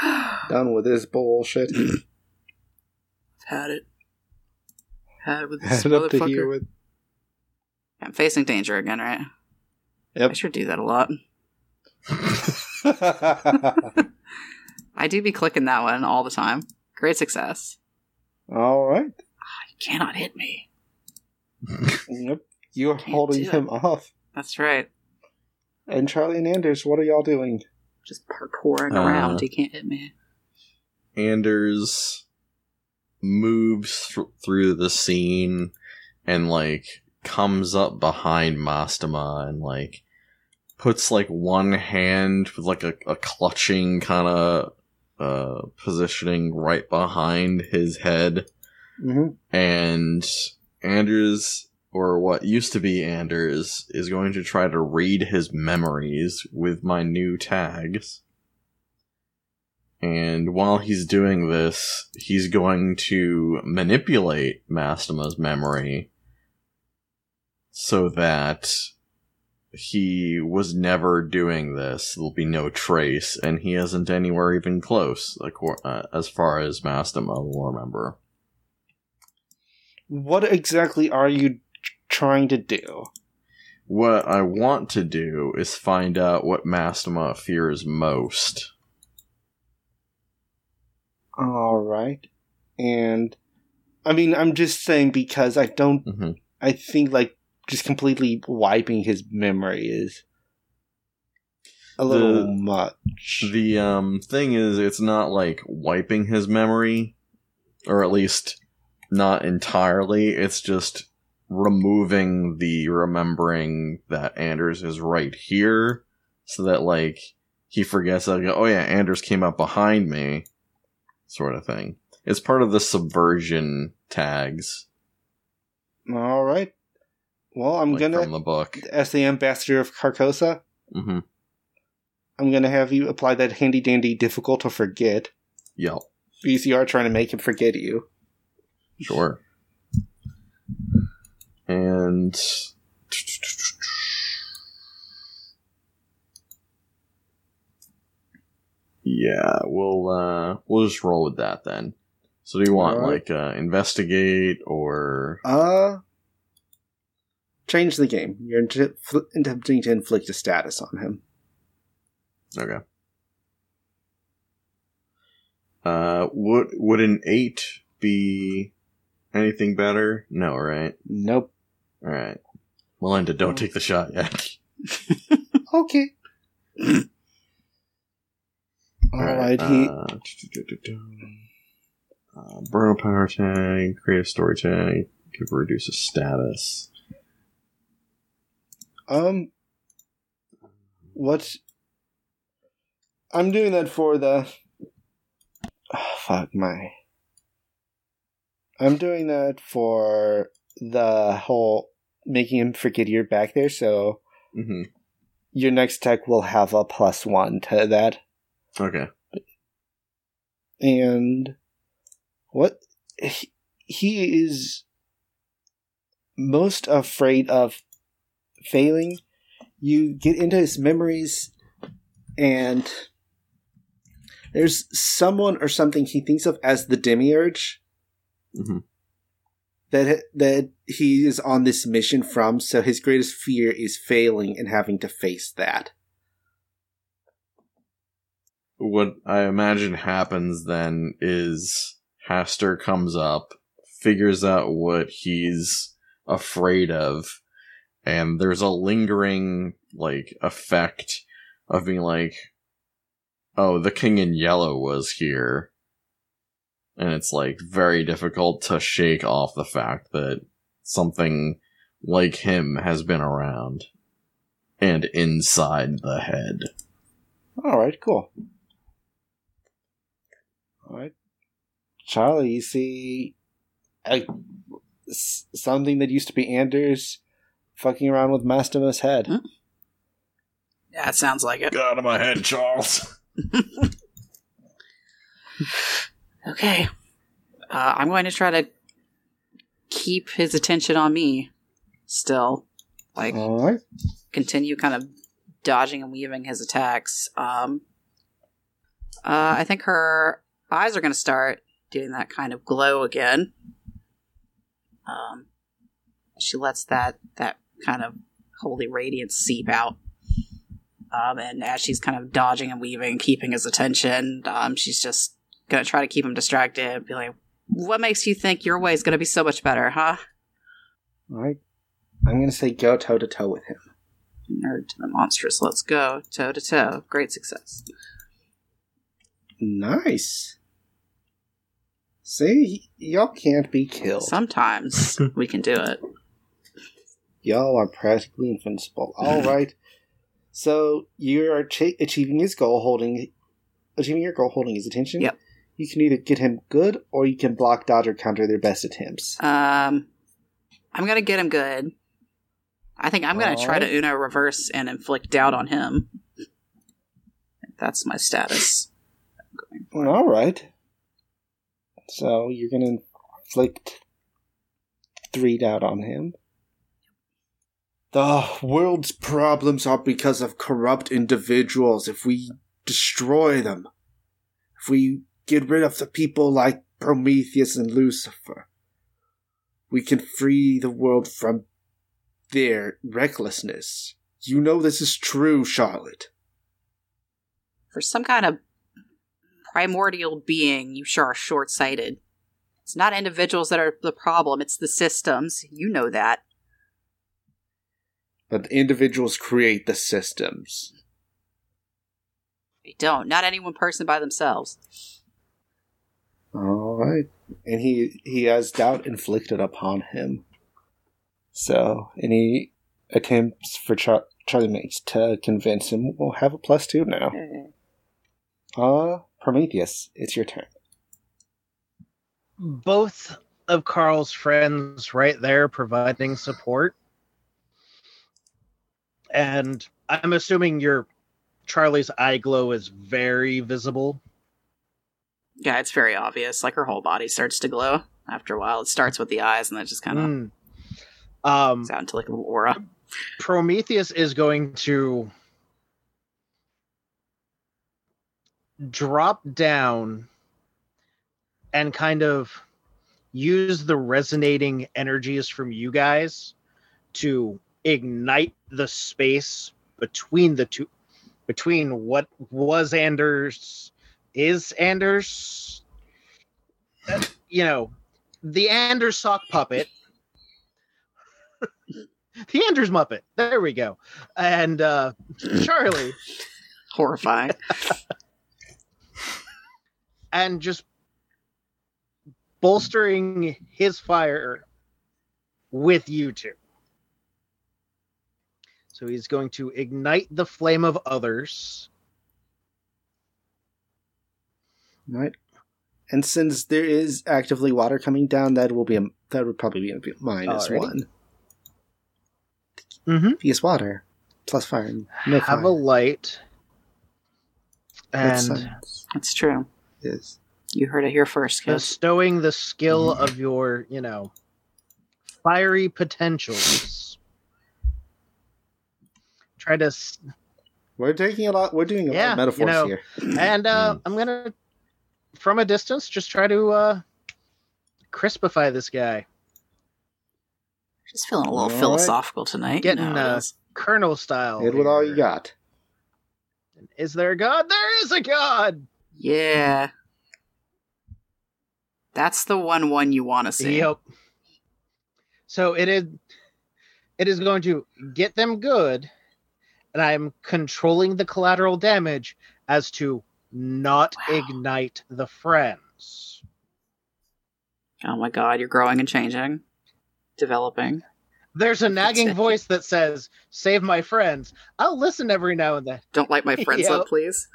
Speaker 2: [sighs]
Speaker 1: Done with this bullshit. [clears throat]
Speaker 2: I've had it. Had it with this
Speaker 1: Head up
Speaker 2: motherfucker.
Speaker 1: with.
Speaker 2: I'm facing danger again, right?
Speaker 1: Yep.
Speaker 2: I should do that a lot. [laughs] I do be clicking that one all the time. Great success.
Speaker 1: All right.
Speaker 2: Ah, you cannot hit me.
Speaker 1: Yep. You're holding him off.
Speaker 2: That's right.
Speaker 1: And Charlie and Anders, what are y'all doing?
Speaker 2: Just parkouring
Speaker 3: Uh.
Speaker 2: around. He can't hit me.
Speaker 3: Anders moves thr- through the scene and like comes up behind Mastema and like puts like one hand with like a, a clutching kind of uh positioning right behind his head
Speaker 1: Mm-hmm.
Speaker 3: and Anders or what used to be Anders is going to try to read his memories with my new tags. And while he's doing this, he's going to manipulate Mastema's memory so that he was never doing this. There'll be no trace, and he isn't anywhere even close, uh, as far as Mastema will remember.
Speaker 1: What exactly are you trying to do?
Speaker 3: What I want to do is find out what Mastema fears most.
Speaker 1: All right. And I mean, I'm just saying because I don't.
Speaker 3: hmm
Speaker 1: I think like just completely wiping his memory is. a little
Speaker 3: The-
Speaker 1: much.
Speaker 3: The um thing is, it's not like wiping his memory, or at least not entirely. It's just removing the remembering that Anders is right here, so that like he forgets that. Oh yeah, Anders came up behind me, sort of thing. It's part of the subversion tags,
Speaker 1: All right. Well, I'm
Speaker 3: like
Speaker 1: gonna,
Speaker 3: from the book.
Speaker 1: as the ambassador of Carcosa,
Speaker 3: hmm
Speaker 1: I'm gonna have you apply that handy dandy difficult to forget.
Speaker 3: Yep.
Speaker 1: Are trying to make him forget you.
Speaker 3: Sure. And yeah, we'll uh we'll just roll with that then. So do you want
Speaker 1: Alright.
Speaker 3: like uh investigate or
Speaker 1: Uh, change the game. You're int- fl- attempting to inflict a status on him.
Speaker 3: okay. Uh would would an 8 be anything better? No, right?
Speaker 1: Nope.
Speaker 3: All right. Melinda, don't take the shot yet. [laughs]
Speaker 1: Okay. All right. He.
Speaker 3: Uh, uh, burn a power tag, create a story tag, give reduce a status.
Speaker 1: Um. What? I'm doing that for the. Oh, fuck my. I'm doing that for the whole making him forget you're back there. So
Speaker 3: hmm
Speaker 1: your next tech will have a plus one to that.
Speaker 3: Okay.
Speaker 1: and what he, he is most afraid of failing you get into his memories and there's someone or something he thinks of as the demiurge
Speaker 3: hmm
Speaker 1: that that he is on this mission from so his greatest fear is failing and having to face that
Speaker 3: What I imagine happens then is Hastur comes up, figures out what he's afraid of, and there's a lingering, like, effect of being like, oh, the king in yellow was here. And it's like very difficult to shake off the fact that something like him has been around and inside the head.
Speaker 1: All right, cool. All right, Charlie, you see a, s- something that used to be Anders fucking around with Mastema's head.
Speaker 2: Hmm? Yeah, it sounds like it.
Speaker 3: Get out of my head, Charles. [laughs]
Speaker 2: Okay. Uh, I'm going to try to keep his attention on me still. Like,
Speaker 1: right,
Speaker 2: continue kind of dodging and weaving his attacks. Um, uh, I think her eyes are going to start doing that kind of glow again. Um, she lets that that kind of holy radiance seep out. Um, and as she's kind of dodging and weaving, keeping his attention, um, she's just going to try to keep him distracted and be like, What makes you think your way is going to be so much better, huh?
Speaker 1: all right. I'm gonna say go toe to toe with him.
Speaker 2: Nerd to the monstrous. Let's go toe to toe. Great success.
Speaker 1: Nice. See, y- y'all can't be killed.
Speaker 2: Sometimes [laughs] we can do it.
Speaker 1: Y'all are practically invincible. All [laughs] right. So you are ach- achieving his goal, holding achieving your goal, holding his attention.
Speaker 2: Yep.
Speaker 1: You can either get him good, or you can block, dodge, or counter their best attempts.
Speaker 2: Um, I'm gonna get him good. I think I'm gonna try to. Uno reverse and inflict doubt on him. That's my status.
Speaker 1: All right. So you're gonna inflict three doubt on him. The world's problems are because of corrupt individuals. If we destroy them, if we get rid of the people like Prometheus and Lucifer, we can free the world from their recklessness. You know this is true, Charlotte.
Speaker 2: For some kind of primordial being, you sure are short sighted. It's not individuals that are the problem, it's the systems. You know that.
Speaker 1: But the individuals create the systems.
Speaker 2: They don't. Not any one person by themselves.
Speaker 1: All right, and he he has doubt inflicted upon him. So any attempts for Char- Charlie makes to convince him will have a plus two now. Uh, Prometheus, it's your turn.
Speaker 4: Both of Carl's friends right there providing support. And I'm assuming your Charlie's eye glow is very visible.
Speaker 2: Yeah, it's very obvious. Like her whole body starts to glow after a while. It starts with the eyes and then just kind of
Speaker 4: Mm. Um,
Speaker 2: out into like a little aura.
Speaker 4: Prometheus is going to drop down and kind of use the resonating energies from you guys to ignite the space between the two between what was Anders is Anders you know the Anders sock puppet [laughs] the Anders Muppet. There we go. And uh Charlie [laughs]
Speaker 2: Horrifying. [laughs]
Speaker 4: and just bolstering his fire with you two. So he's going to ignite the flame of others.
Speaker 1: Right. And since there is actively water coming down, that will be a that would probably be a minus
Speaker 4: Alrighty.
Speaker 1: one.
Speaker 4: Mm-hmm.
Speaker 1: Because water plus fire, no
Speaker 4: Have
Speaker 1: fire.
Speaker 4: a light.
Speaker 1: That's
Speaker 4: And
Speaker 1: science.
Speaker 2: It's true.
Speaker 1: Is
Speaker 2: You heard it here first, kids.
Speaker 4: bestowing the skill of your, you know, fiery potentials. Try to s-
Speaker 1: we're taking a lot. We're doing a lot
Speaker 4: Yeah,
Speaker 1: of
Speaker 4: you
Speaker 1: metaphors
Speaker 4: know,
Speaker 1: here.
Speaker 4: And uh, I'm gonna, from a distance, just try to uh, crispify this guy.
Speaker 2: Just feeling a little
Speaker 1: Alright.
Speaker 2: philosophical tonight.
Speaker 4: Getting,
Speaker 2: you know,
Speaker 4: uh. Colonel style.
Speaker 1: Hit with all you got.
Speaker 4: Is there a god? There is a god.
Speaker 2: Yeah. That's the one one you want to see.
Speaker 4: Yep. So it is. It is going to get them good, and I'm controlling the collateral damage as to not
Speaker 2: Wow.
Speaker 4: ignite the friends.
Speaker 2: Oh my god, you're growing and changing. Developing.
Speaker 4: There's a nagging voice that says, "Save my friends." I'll listen every now and then.
Speaker 2: Don't light my friends
Speaker 4: Yep.
Speaker 2: up, [laughs] please.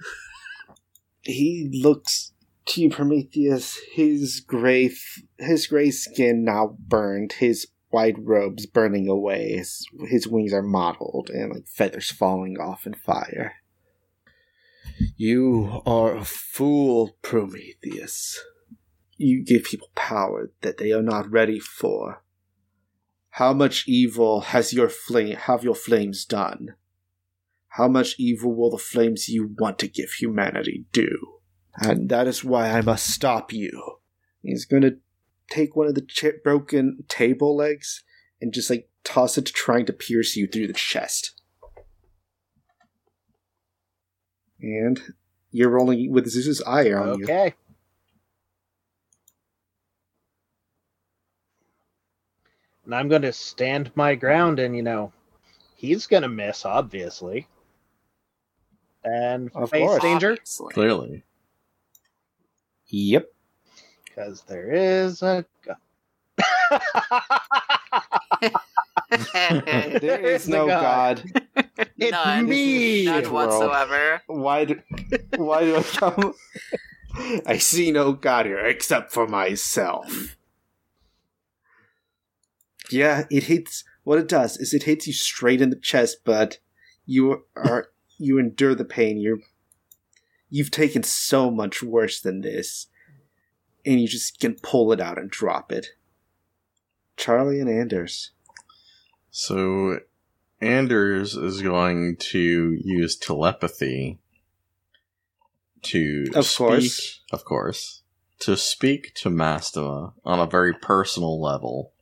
Speaker 1: He looks to you, Prometheus. His gray, f- his gray skin now burned. His white robes burning away. His, his wings are mottled and like feathers falling off in fire. You are a fool, Prometheus. You give people power that they are not ready for. How much evil has your flame have your flames done? How much evil will the flames you want to give humanity do? And that is why I must stop you. He's going to take one of the ch- broken table legs and just like toss it, trying to pierce you through the chest. And you're rolling with Zeus's eye on you.
Speaker 4: Okay. And I'm going to stand my ground, and you know, he's going to miss, obviously. And
Speaker 1: Of
Speaker 4: face
Speaker 1: course.
Speaker 4: danger
Speaker 2: Obviously.
Speaker 3: Clearly.
Speaker 1: Yep.
Speaker 4: because there is a. God. [laughs] [laughs]
Speaker 1: There is no
Speaker 4: god.
Speaker 1: god.
Speaker 4: It's
Speaker 2: None.
Speaker 4: me.
Speaker 2: None
Speaker 1: World.
Speaker 2: whatsoever.
Speaker 1: Why do, [laughs] why do I come? I see no god here except for myself. Yeah, it hits. What it does is it hits you straight in the chest, but you are [laughs] you endure the pain. You're you've taken so much worse than this, and you just can pull it out and drop it. Charlie and Anders.
Speaker 3: So Anders is going to use telepathy to
Speaker 1: Of
Speaker 3: speak,
Speaker 1: course.
Speaker 3: of course, to speak to Mastema on a very personal level.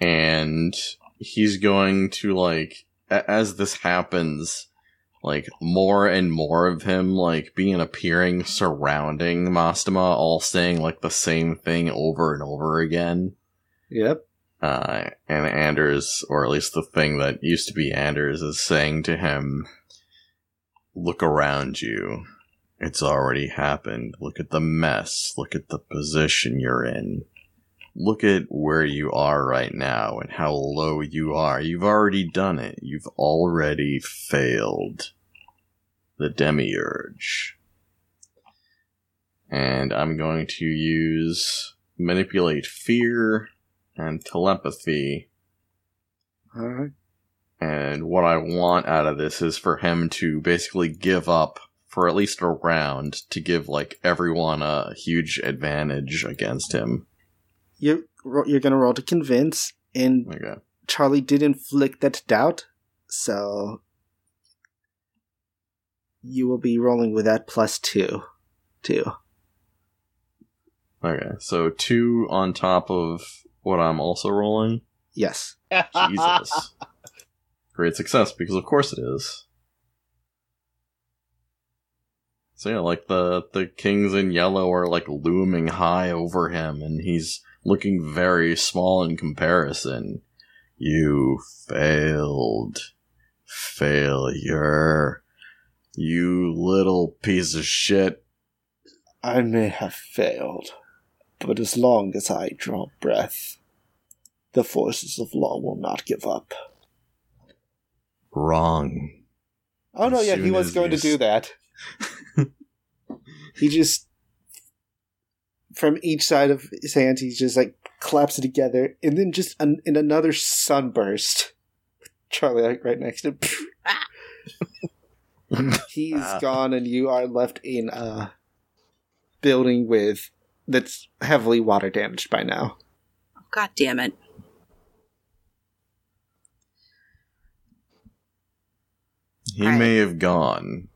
Speaker 3: And he's going to like a- as this happens, like more and more of him like being appearing surrounding Mastema, all saying like the same thing over and over again
Speaker 1: Yep.
Speaker 3: Uh, and Anders, or at least the thing that used to be Anders, is saying to him, look around you. It's already happened. Look at the mess. Look at the position you're in. Look at where you are right now and how low you are. You've already done it. You've already failed the demiurge. And I'm going to use manipulate fear and telepathy.
Speaker 1: Alright.
Speaker 3: And what I want out of this is for him to basically give up for at least a round to give like everyone a huge advantage against him.
Speaker 1: You're, you're gonna roll to convince, and
Speaker 3: Okay.
Speaker 1: Charlie did inflict that doubt, so you will be rolling with that plus two. Two.
Speaker 3: Okay. So two on top of what I'm also rolling.
Speaker 1: Yes.
Speaker 3: Jesus. [laughs] Great success because of course it is. So yeah, like the the kings in yellow are like looming high over him and he's looking very small in comparison. You failed. Failure. You little piece of shit.
Speaker 1: I may have failed, but as long as I draw breath, the forces of law will not give up.
Speaker 3: Wrong.
Speaker 1: Oh no,
Speaker 3: As
Speaker 1: yeah, he was going to do that. [laughs] he just from each side of his hand, he just like claps it together, and then just an, in another sunburst, Charlie like right next to him. [laughs] He's
Speaker 3: Ah.
Speaker 1: gone, and you are left in a building with that's heavily water damaged by now.
Speaker 2: God damn it.
Speaker 3: He
Speaker 2: Alright.
Speaker 3: may have gone,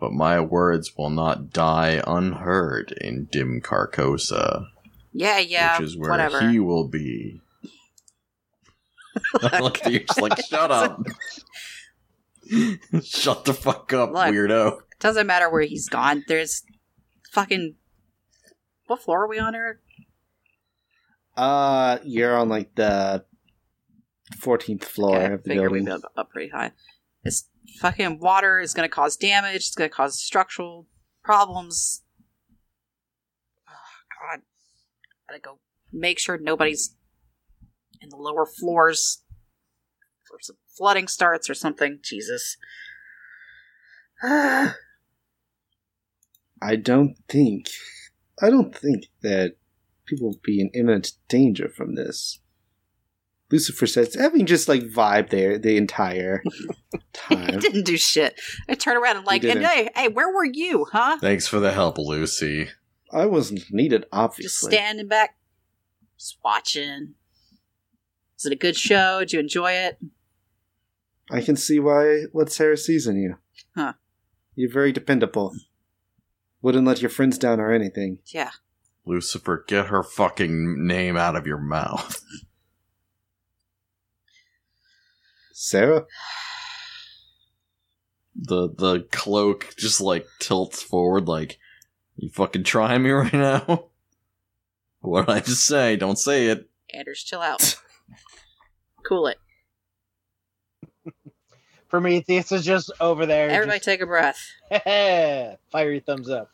Speaker 3: but my words will not die unheard in dim Carcosa,
Speaker 2: Yeah, yeah.
Speaker 3: which is where
Speaker 2: whatever.
Speaker 3: he will be. [laughs] Look, you're just like, shut up. [laughs] shut the fuck up,
Speaker 2: Look.
Speaker 3: weirdo.
Speaker 2: Doesn't matter where he's gone. There's fucking. What floor are we on, Eric?
Speaker 1: Uh, you're on like the fourteenth floor
Speaker 2: Okay,
Speaker 1: of the building.
Speaker 2: been up pretty high. This fucking water is going to cause damage. It's going to cause structural problems. Oh, God. Gotta go make sure nobody's in the lower floors. Or some flooding starts or something. Jesus. [sighs]
Speaker 1: I don't think, I don't think that people will be in imminent danger from this. Lucifer says, having just like vibe there the entire
Speaker 2: I [laughs]
Speaker 1: time.
Speaker 2: didn't do shit. I turn around and like, and hey, hey, where were you, huh?
Speaker 3: Thanks for the help, Lucy.
Speaker 1: I wasn't needed, obviously.
Speaker 2: Just standing back, just watching. Was it a good show? Did you enjoy it?
Speaker 1: I can see why what Sarah sees in you.
Speaker 2: Huh.
Speaker 1: You're very dependable. Wouldn't let your friends down or anything.
Speaker 2: Yeah.
Speaker 3: Lucifer, get her fucking name out of your mouth. [laughs]
Speaker 1: Sarah?
Speaker 3: The the cloak just like tilts forward like you fucking trying me [laughs] right now? What did I just say? Don't say it.
Speaker 2: Anders, chill out. [laughs] cool it.
Speaker 4: Prometheus is just over there.
Speaker 2: Everybody take a breath. [laughs]
Speaker 4: just, fiery thumbs up.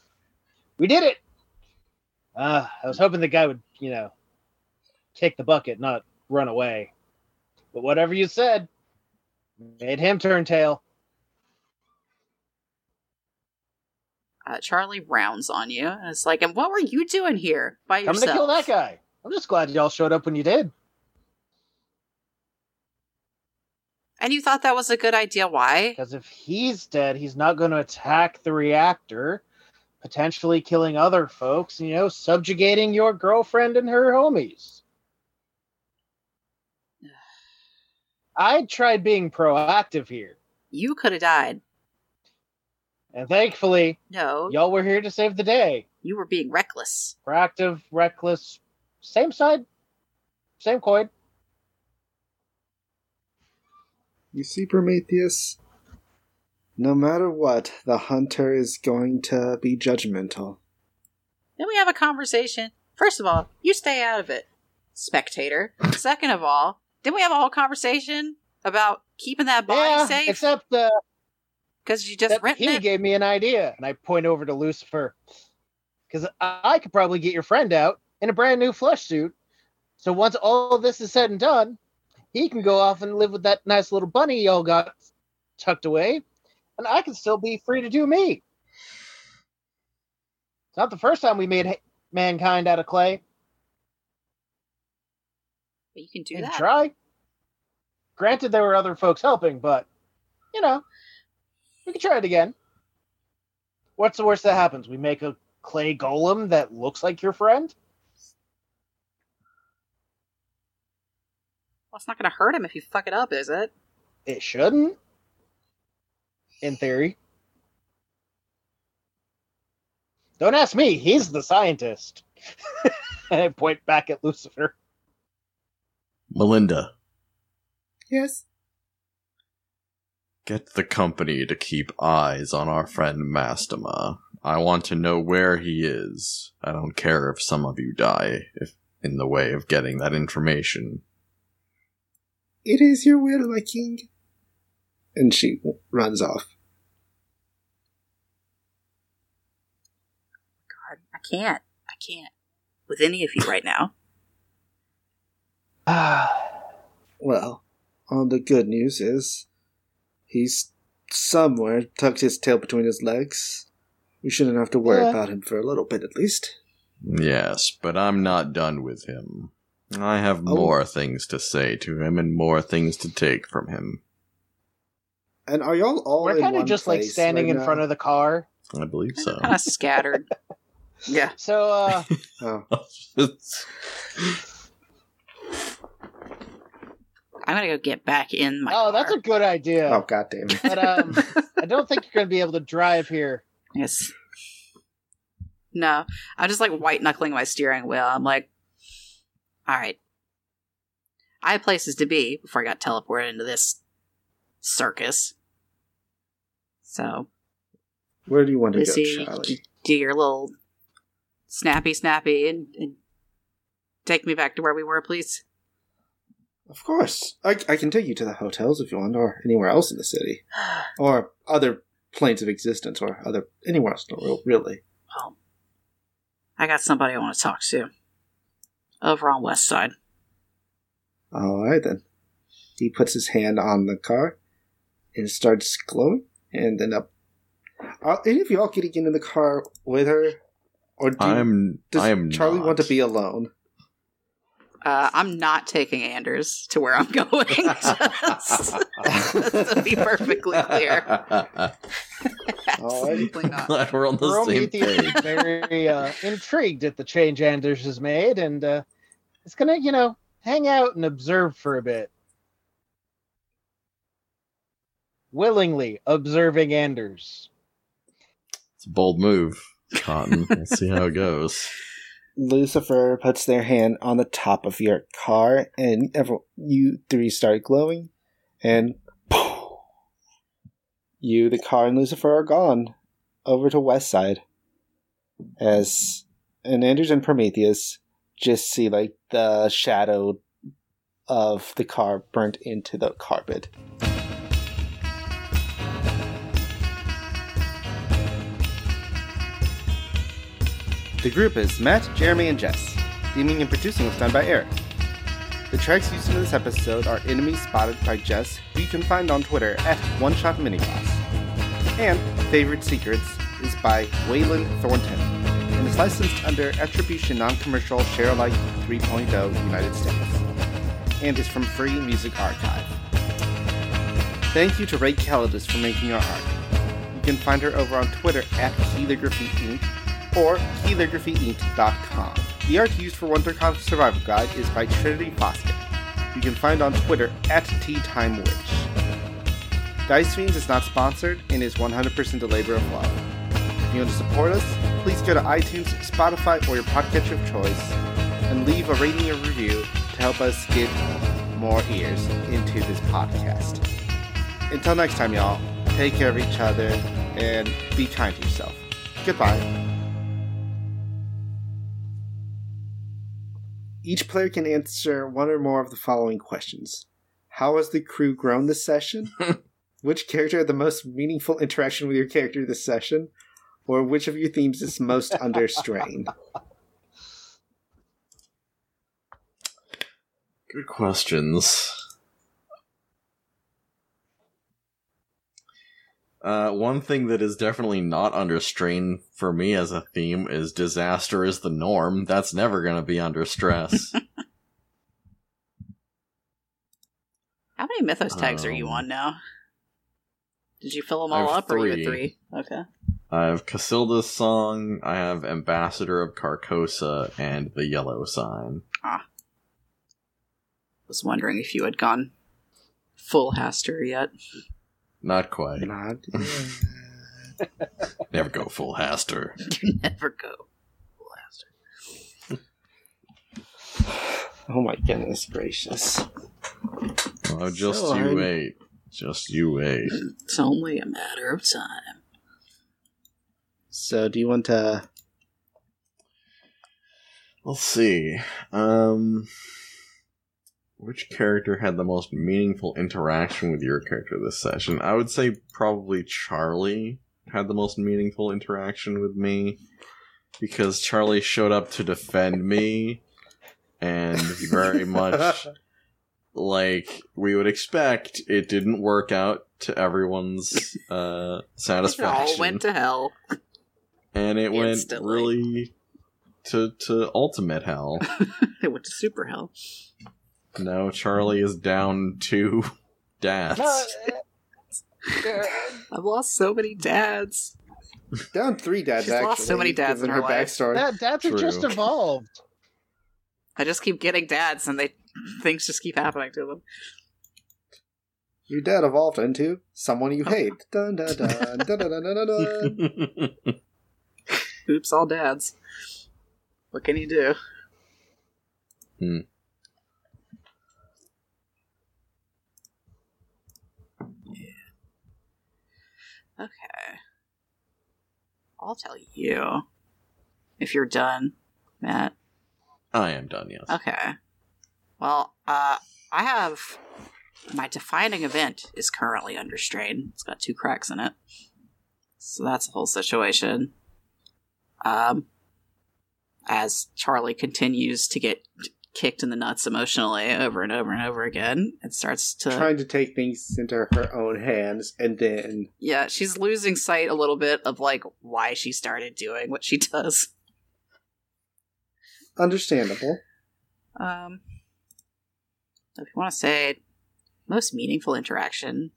Speaker 4: We did it. Uh, I was hoping the guy would, you know, kick the bucket, not run away. But whatever you said, made him turn tail.
Speaker 2: Uh, Charlie rounds on you, and it's like, and what were you doing here by yourself?
Speaker 4: to kill that guy. I'm just glad y'all showed up when you did.
Speaker 2: And you thought that was a good idea? Why?
Speaker 4: Because if he's dead, he's not going to attack the reactor, potentially killing other folks, you know, subjugating your girlfriend and her homies. [sighs] I tried being proactive here,
Speaker 2: You could have died.
Speaker 4: and thankfully,
Speaker 2: No,
Speaker 4: y'all were here to save the day.
Speaker 2: you were being reckless.
Speaker 4: Proactive, reckless, same side, same coin.
Speaker 1: You see, Prometheus? No matter what, the hunter is going to be judgmental.
Speaker 2: Then we have a conversation. First of all, you stay out of it, spectator. Second of all, didn't we have a whole conversation about keeping that body
Speaker 4: yeah,
Speaker 2: safe?
Speaker 4: except uh,
Speaker 2: Because you just
Speaker 4: That he
Speaker 2: it.
Speaker 4: gave me an idea, and I point over to Lucifer. Because I, I could probably get your friend out in a brand new flesh suit. So once all of this is said and done, he can go off and live with that nice little bunny y'all got tucked away, and I can still be free to do me. It's not the first time we made mankind out of clay.
Speaker 2: But you can do
Speaker 4: can
Speaker 2: that.
Speaker 4: try. Granted, there were other folks helping, but you know, we can try it again. What's the worst that happens? We make a clay golem that looks like your friend.
Speaker 2: Well, it's not going to hurt him if you fuck it up, is it?
Speaker 4: It shouldn't, in theory. Don't ask me. He's the scientist. [laughs] and I point back at Lucifer.
Speaker 3: Melinda,
Speaker 1: Yes.
Speaker 3: get the company to keep eyes on our friend Mastema. I want to know where he is. I don't care if some of you die, if in the way of getting that information.
Speaker 1: It is your will, my king. And she runs off.
Speaker 2: God, I can't. I can't. With any of you right now. [sighs]
Speaker 1: Ah, Well, all the good news is he's somewhere tucked his tail between his legs. We shouldn't have to worry
Speaker 4: Yeah.
Speaker 1: about him for a little bit at least.
Speaker 3: Yes, but I'm not done with him. I have
Speaker 1: Oh.
Speaker 3: more things to say to him and more things to take from him.
Speaker 1: And are y'all all
Speaker 4: We're kind of just like standing
Speaker 1: right
Speaker 4: in
Speaker 1: now?
Speaker 4: front of the car.
Speaker 3: I believe so.
Speaker 2: kind of scattered. [laughs] yeah.
Speaker 4: So, uh, [laughs]
Speaker 1: Oh,
Speaker 2: I'm going to go get back in my
Speaker 4: oh, that's a good idea.
Speaker 1: oh god damn it.
Speaker 4: But um, [laughs] I don't think you're going to be able to drive here.
Speaker 2: Yes. No, I'm just like white knuckling my steering wheel. I'm like, all right. I had places to be before I got teleported into this circus. So,
Speaker 1: Where do you want to go, Charlie?
Speaker 2: do your little snappy, snappy, and, and take me back to where we were, please.
Speaker 1: Of course. I, I can take you to the hotels if you want, or anywhere else in the city. [sighs] Or other planes of existence, or other anywhere else in the world, really.
Speaker 2: Well, I got somebody I want to talk to over on West Side.
Speaker 1: Alright then. He puts his hand on the car and starts glowing, and then up. Are any of y'all getting into the car with her? Or do
Speaker 3: I'm.
Speaker 1: does
Speaker 3: I am.
Speaker 1: Charlie want to be alone?
Speaker 2: Uh, I'm not taking Anders to where I'm [laughs] going. just, [laughs] to be perfectly clear. [laughs] Absolutely not.
Speaker 3: Glad we're on the same
Speaker 4: Prometheus
Speaker 3: page.
Speaker 4: very uh, intrigued at the change Anders has made, and uh, it's gonna, you know, hang out and observe for a bit. Willingly observing Anders.
Speaker 3: It's a bold move, Cotton. we'll see how it goes. [laughs]
Speaker 1: Lucifer puts their hand on the top of your car, and every, you three start glowing, and you, the car, and Lucifer are gone over to West Side. As and Anders and Prometheus just see like the shadow of the car burnt into the carpet. The group is Matt, Jeremy, and Jess. Theming and producing was done by Eric. The tracks used in this episode are Enemies Spotted by Jess, who you can find on Twitter at OneShotMiniboss. And Favorite Secrets is by Waylon Thornton and is licensed under Attribution Non-Commercial Share Alike 3.0 United States and is from Free Music Archive. Thank you to Ray Calidus for making our art. You can find her over on Twitter at Calligraphy Inc or calligraphyinc.com. The art used for WonderCon Survival Guide is by Trinity Foskett. You can find on Twitter at Tea Time Witch. Dice Fiends is not sponsored and is 100% a labor of love. If you want to support us, please go to iTunes, Spotify, or your podcatcher of choice and leave a rating or review to help us get more ears into this podcast. Until next time, y'all, take care of each other and be kind to yourself. Goodbye. Each player can answer one or more of the following questions. How has the crew grown this session? [laughs] which character had the most meaningful interaction with your character this session? Or which of your themes is most [laughs] under strain?
Speaker 3: Good questions. Uh, one thing that is definitely not under strain for me as a theme is disaster is the norm. That's never going to be under stress. [laughs] [laughs]
Speaker 2: How many Mythos tags are you
Speaker 3: Um,
Speaker 2: on now? Did you fill them all
Speaker 3: have
Speaker 2: up, or are you at
Speaker 3: three.
Speaker 2: three? Okay.
Speaker 3: I have Cassilda's song, I have Ambassador of Carcosa, and the Yellow Sign.
Speaker 2: Ah, was wondering if you had gone full Hastur yet.
Speaker 3: Not quite.
Speaker 1: Not. [laughs]
Speaker 3: Never go full Hastur. [laughs]
Speaker 2: You never go full Hastur.
Speaker 1: oh my goodness gracious.
Speaker 3: Oh, just
Speaker 1: So
Speaker 3: you
Speaker 1: I'm-
Speaker 3: wait. Just you wait. [clears throat]
Speaker 2: It's only a matter of time.
Speaker 1: So, do you want to.
Speaker 3: Let's see. Um, which character had the most meaningful interaction with your character this session? I would say probably Charlie had the most meaningful interaction with me because Charlie showed up to defend me and very [laughs] much like we would expect it didn't work out to everyone's uh
Speaker 2: It
Speaker 3: satisfaction
Speaker 2: all went to hell.
Speaker 3: and it went really to to ultimate hell [laughs]
Speaker 2: it went to super hell.
Speaker 3: No, Charlie is down two dads.
Speaker 2: I've lost so many dads.
Speaker 1: Down three dads,
Speaker 2: She's
Speaker 1: actually.
Speaker 2: lost so many dads in her
Speaker 1: her
Speaker 2: life.
Speaker 1: backstory.
Speaker 4: that dads are just evolved.
Speaker 2: I just keep getting dads, and they things just keep happening to them.
Speaker 1: Your dad evolved into someone you hate. Dun, dun, dun, dun, dun, dun, dun, dun. [laughs]
Speaker 2: Oops, all dads. What can you do? Hmm. Yeah. Okay. I'll tell you. If you're done, Matt.
Speaker 3: I am done, yes.
Speaker 2: Okay. Well, uh, I have my defining event is currently under strain. It's got two cracks in it, so that's the whole situation. Um, as Charlie continues to get kicked in the nuts emotionally over and over and over again, it starts to
Speaker 1: Trying to take things into her own hands, and then
Speaker 2: yeah, she's losing sight a little bit of like why she started doing what she does.
Speaker 1: understandable.
Speaker 2: Um, if you want to say most meaningful interaction,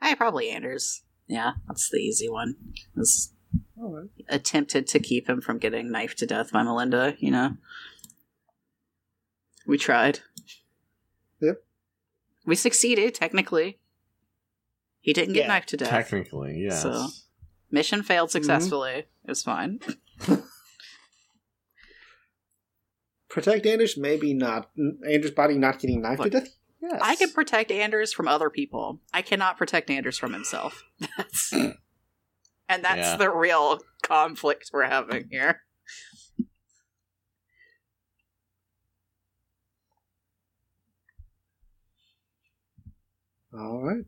Speaker 2: I probably Anders. Yeah, that's the easy one. Was
Speaker 1: Alright.
Speaker 2: attempted to keep him from getting knifed to death by Melinda. You know, we tried.
Speaker 1: Yep.
Speaker 2: We succeeded technically. He didn't get
Speaker 4: Yeah,
Speaker 2: knifed to death.
Speaker 3: Technically, yes.
Speaker 2: So- Mission failed mm-hmm. successfully. It was fine. [laughs]
Speaker 1: Protect Anders, maybe not. Anders' body not getting knifed
Speaker 2: Look,
Speaker 1: to death? Yes.
Speaker 2: I can protect Anders from other people. I cannot protect Anders from himself. [laughs] That's and that's
Speaker 3: Yeah.
Speaker 2: the real conflict we're having here.
Speaker 1: Alright.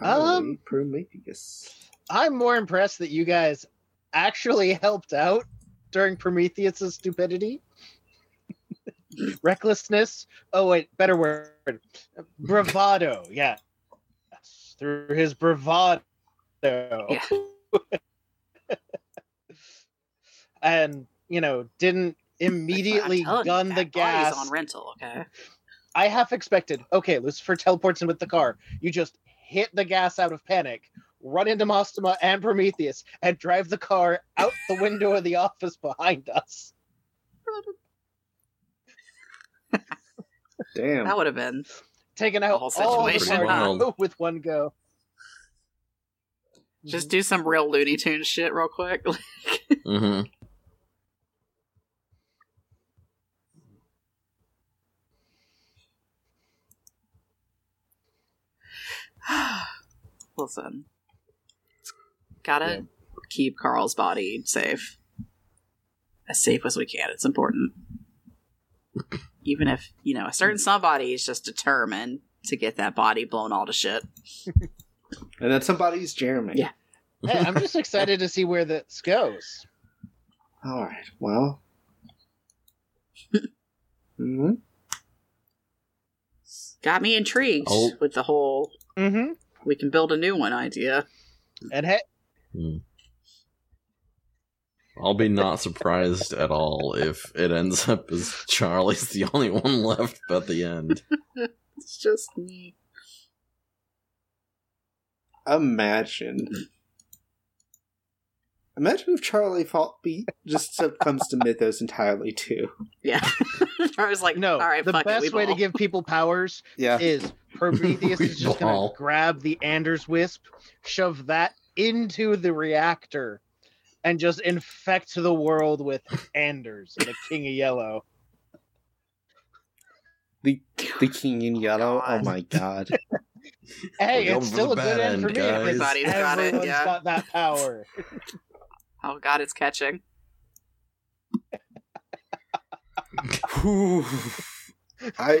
Speaker 4: Um,
Speaker 1: Prometheus.
Speaker 4: I'm more impressed that you guys actually [laughs] helped out during Prometheus's stupidity. Recklessness. Oh wait, better word. Bravado. Yeah. Through his bravado.
Speaker 2: Yeah. [laughs]
Speaker 4: and you know, didn't immediately
Speaker 2: I'm you,
Speaker 4: gun the gas.
Speaker 2: on rental. Okay,
Speaker 4: I half expected, okay, Lucifer teleports in with the car. You just hit the gas out of panic, run into Mastema and Prometheus, and drive the car out the window of the office behind us.
Speaker 1: Damn.
Speaker 2: that would have been
Speaker 4: Taking out
Speaker 2: whole
Speaker 4: all the
Speaker 2: situation,
Speaker 4: party
Speaker 3: huh?
Speaker 4: with one go.
Speaker 2: just do some real Looney Tunes shit real quick. [laughs]
Speaker 3: hmm [sighs]
Speaker 2: Listen, gotta keep Carl's body safe, as safe as we can. It's important. Even if you know a certain somebody is just determined to get that body blown all to shit. [laughs]
Speaker 1: And then somebody's Jeremy.
Speaker 2: Yeah.
Speaker 4: hey, I'm just excited to see where this goes.
Speaker 1: All right. Well. [laughs] hmm
Speaker 2: Got me intrigued
Speaker 3: Oh.
Speaker 2: with the whole
Speaker 4: Mm-hmm.
Speaker 2: we can build a new one idea.
Speaker 4: And hey,
Speaker 3: Hmm. I'll be not surprised at all if it ends up as Charlie's the only one left at the end. [laughs]
Speaker 2: It's just me.
Speaker 1: Imagine. Imagine if Charlie Fault be just succumbs to Mythos entirely too.
Speaker 2: Yeah. [laughs] I was like,
Speaker 4: no,
Speaker 2: all right,
Speaker 4: the
Speaker 2: fuck it, we
Speaker 4: best way to give people powers
Speaker 1: Yeah.
Speaker 4: is [laughs] Prometheus is just
Speaker 3: ball.
Speaker 4: gonna grab the Anders Wisp, shove that into the reactor, and just infect the world with Anders, the King of Yellow.
Speaker 1: The the King in Yellow. Oh
Speaker 2: God.
Speaker 1: my god. [laughs]
Speaker 4: Hey, it's still a good
Speaker 3: bad
Speaker 4: end for
Speaker 3: end,
Speaker 4: me.
Speaker 3: guys.
Speaker 2: Everybody's got it, yeah.
Speaker 4: got that power. [laughs]
Speaker 2: Oh god, it's catching.
Speaker 1: I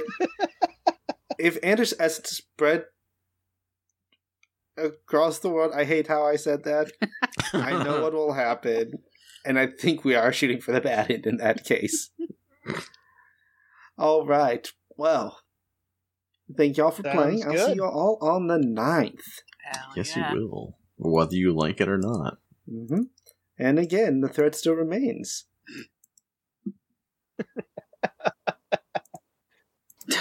Speaker 1: if Anders essence spread across the world, I hate how I said that. [laughs] I know what will happen, and I think we are shooting for the bad end in that case. all right. Well, thank y'all for
Speaker 4: Sounds
Speaker 1: playing. I'll see you all on the 9th.
Speaker 2: Hell
Speaker 3: Yes,
Speaker 2: yeah.
Speaker 3: you will. Whether you like it or not.
Speaker 1: hmm And again, the threat still remains. [laughs]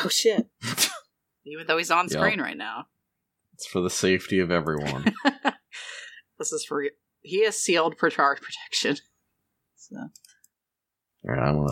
Speaker 2: Oh shit. [laughs] Even though he's on
Speaker 3: Yeah.
Speaker 2: screen right now.
Speaker 3: It's for the safety of everyone. [laughs]
Speaker 2: this is for he has sealed charge protection. [laughs] So
Speaker 3: Alright, I'm gonna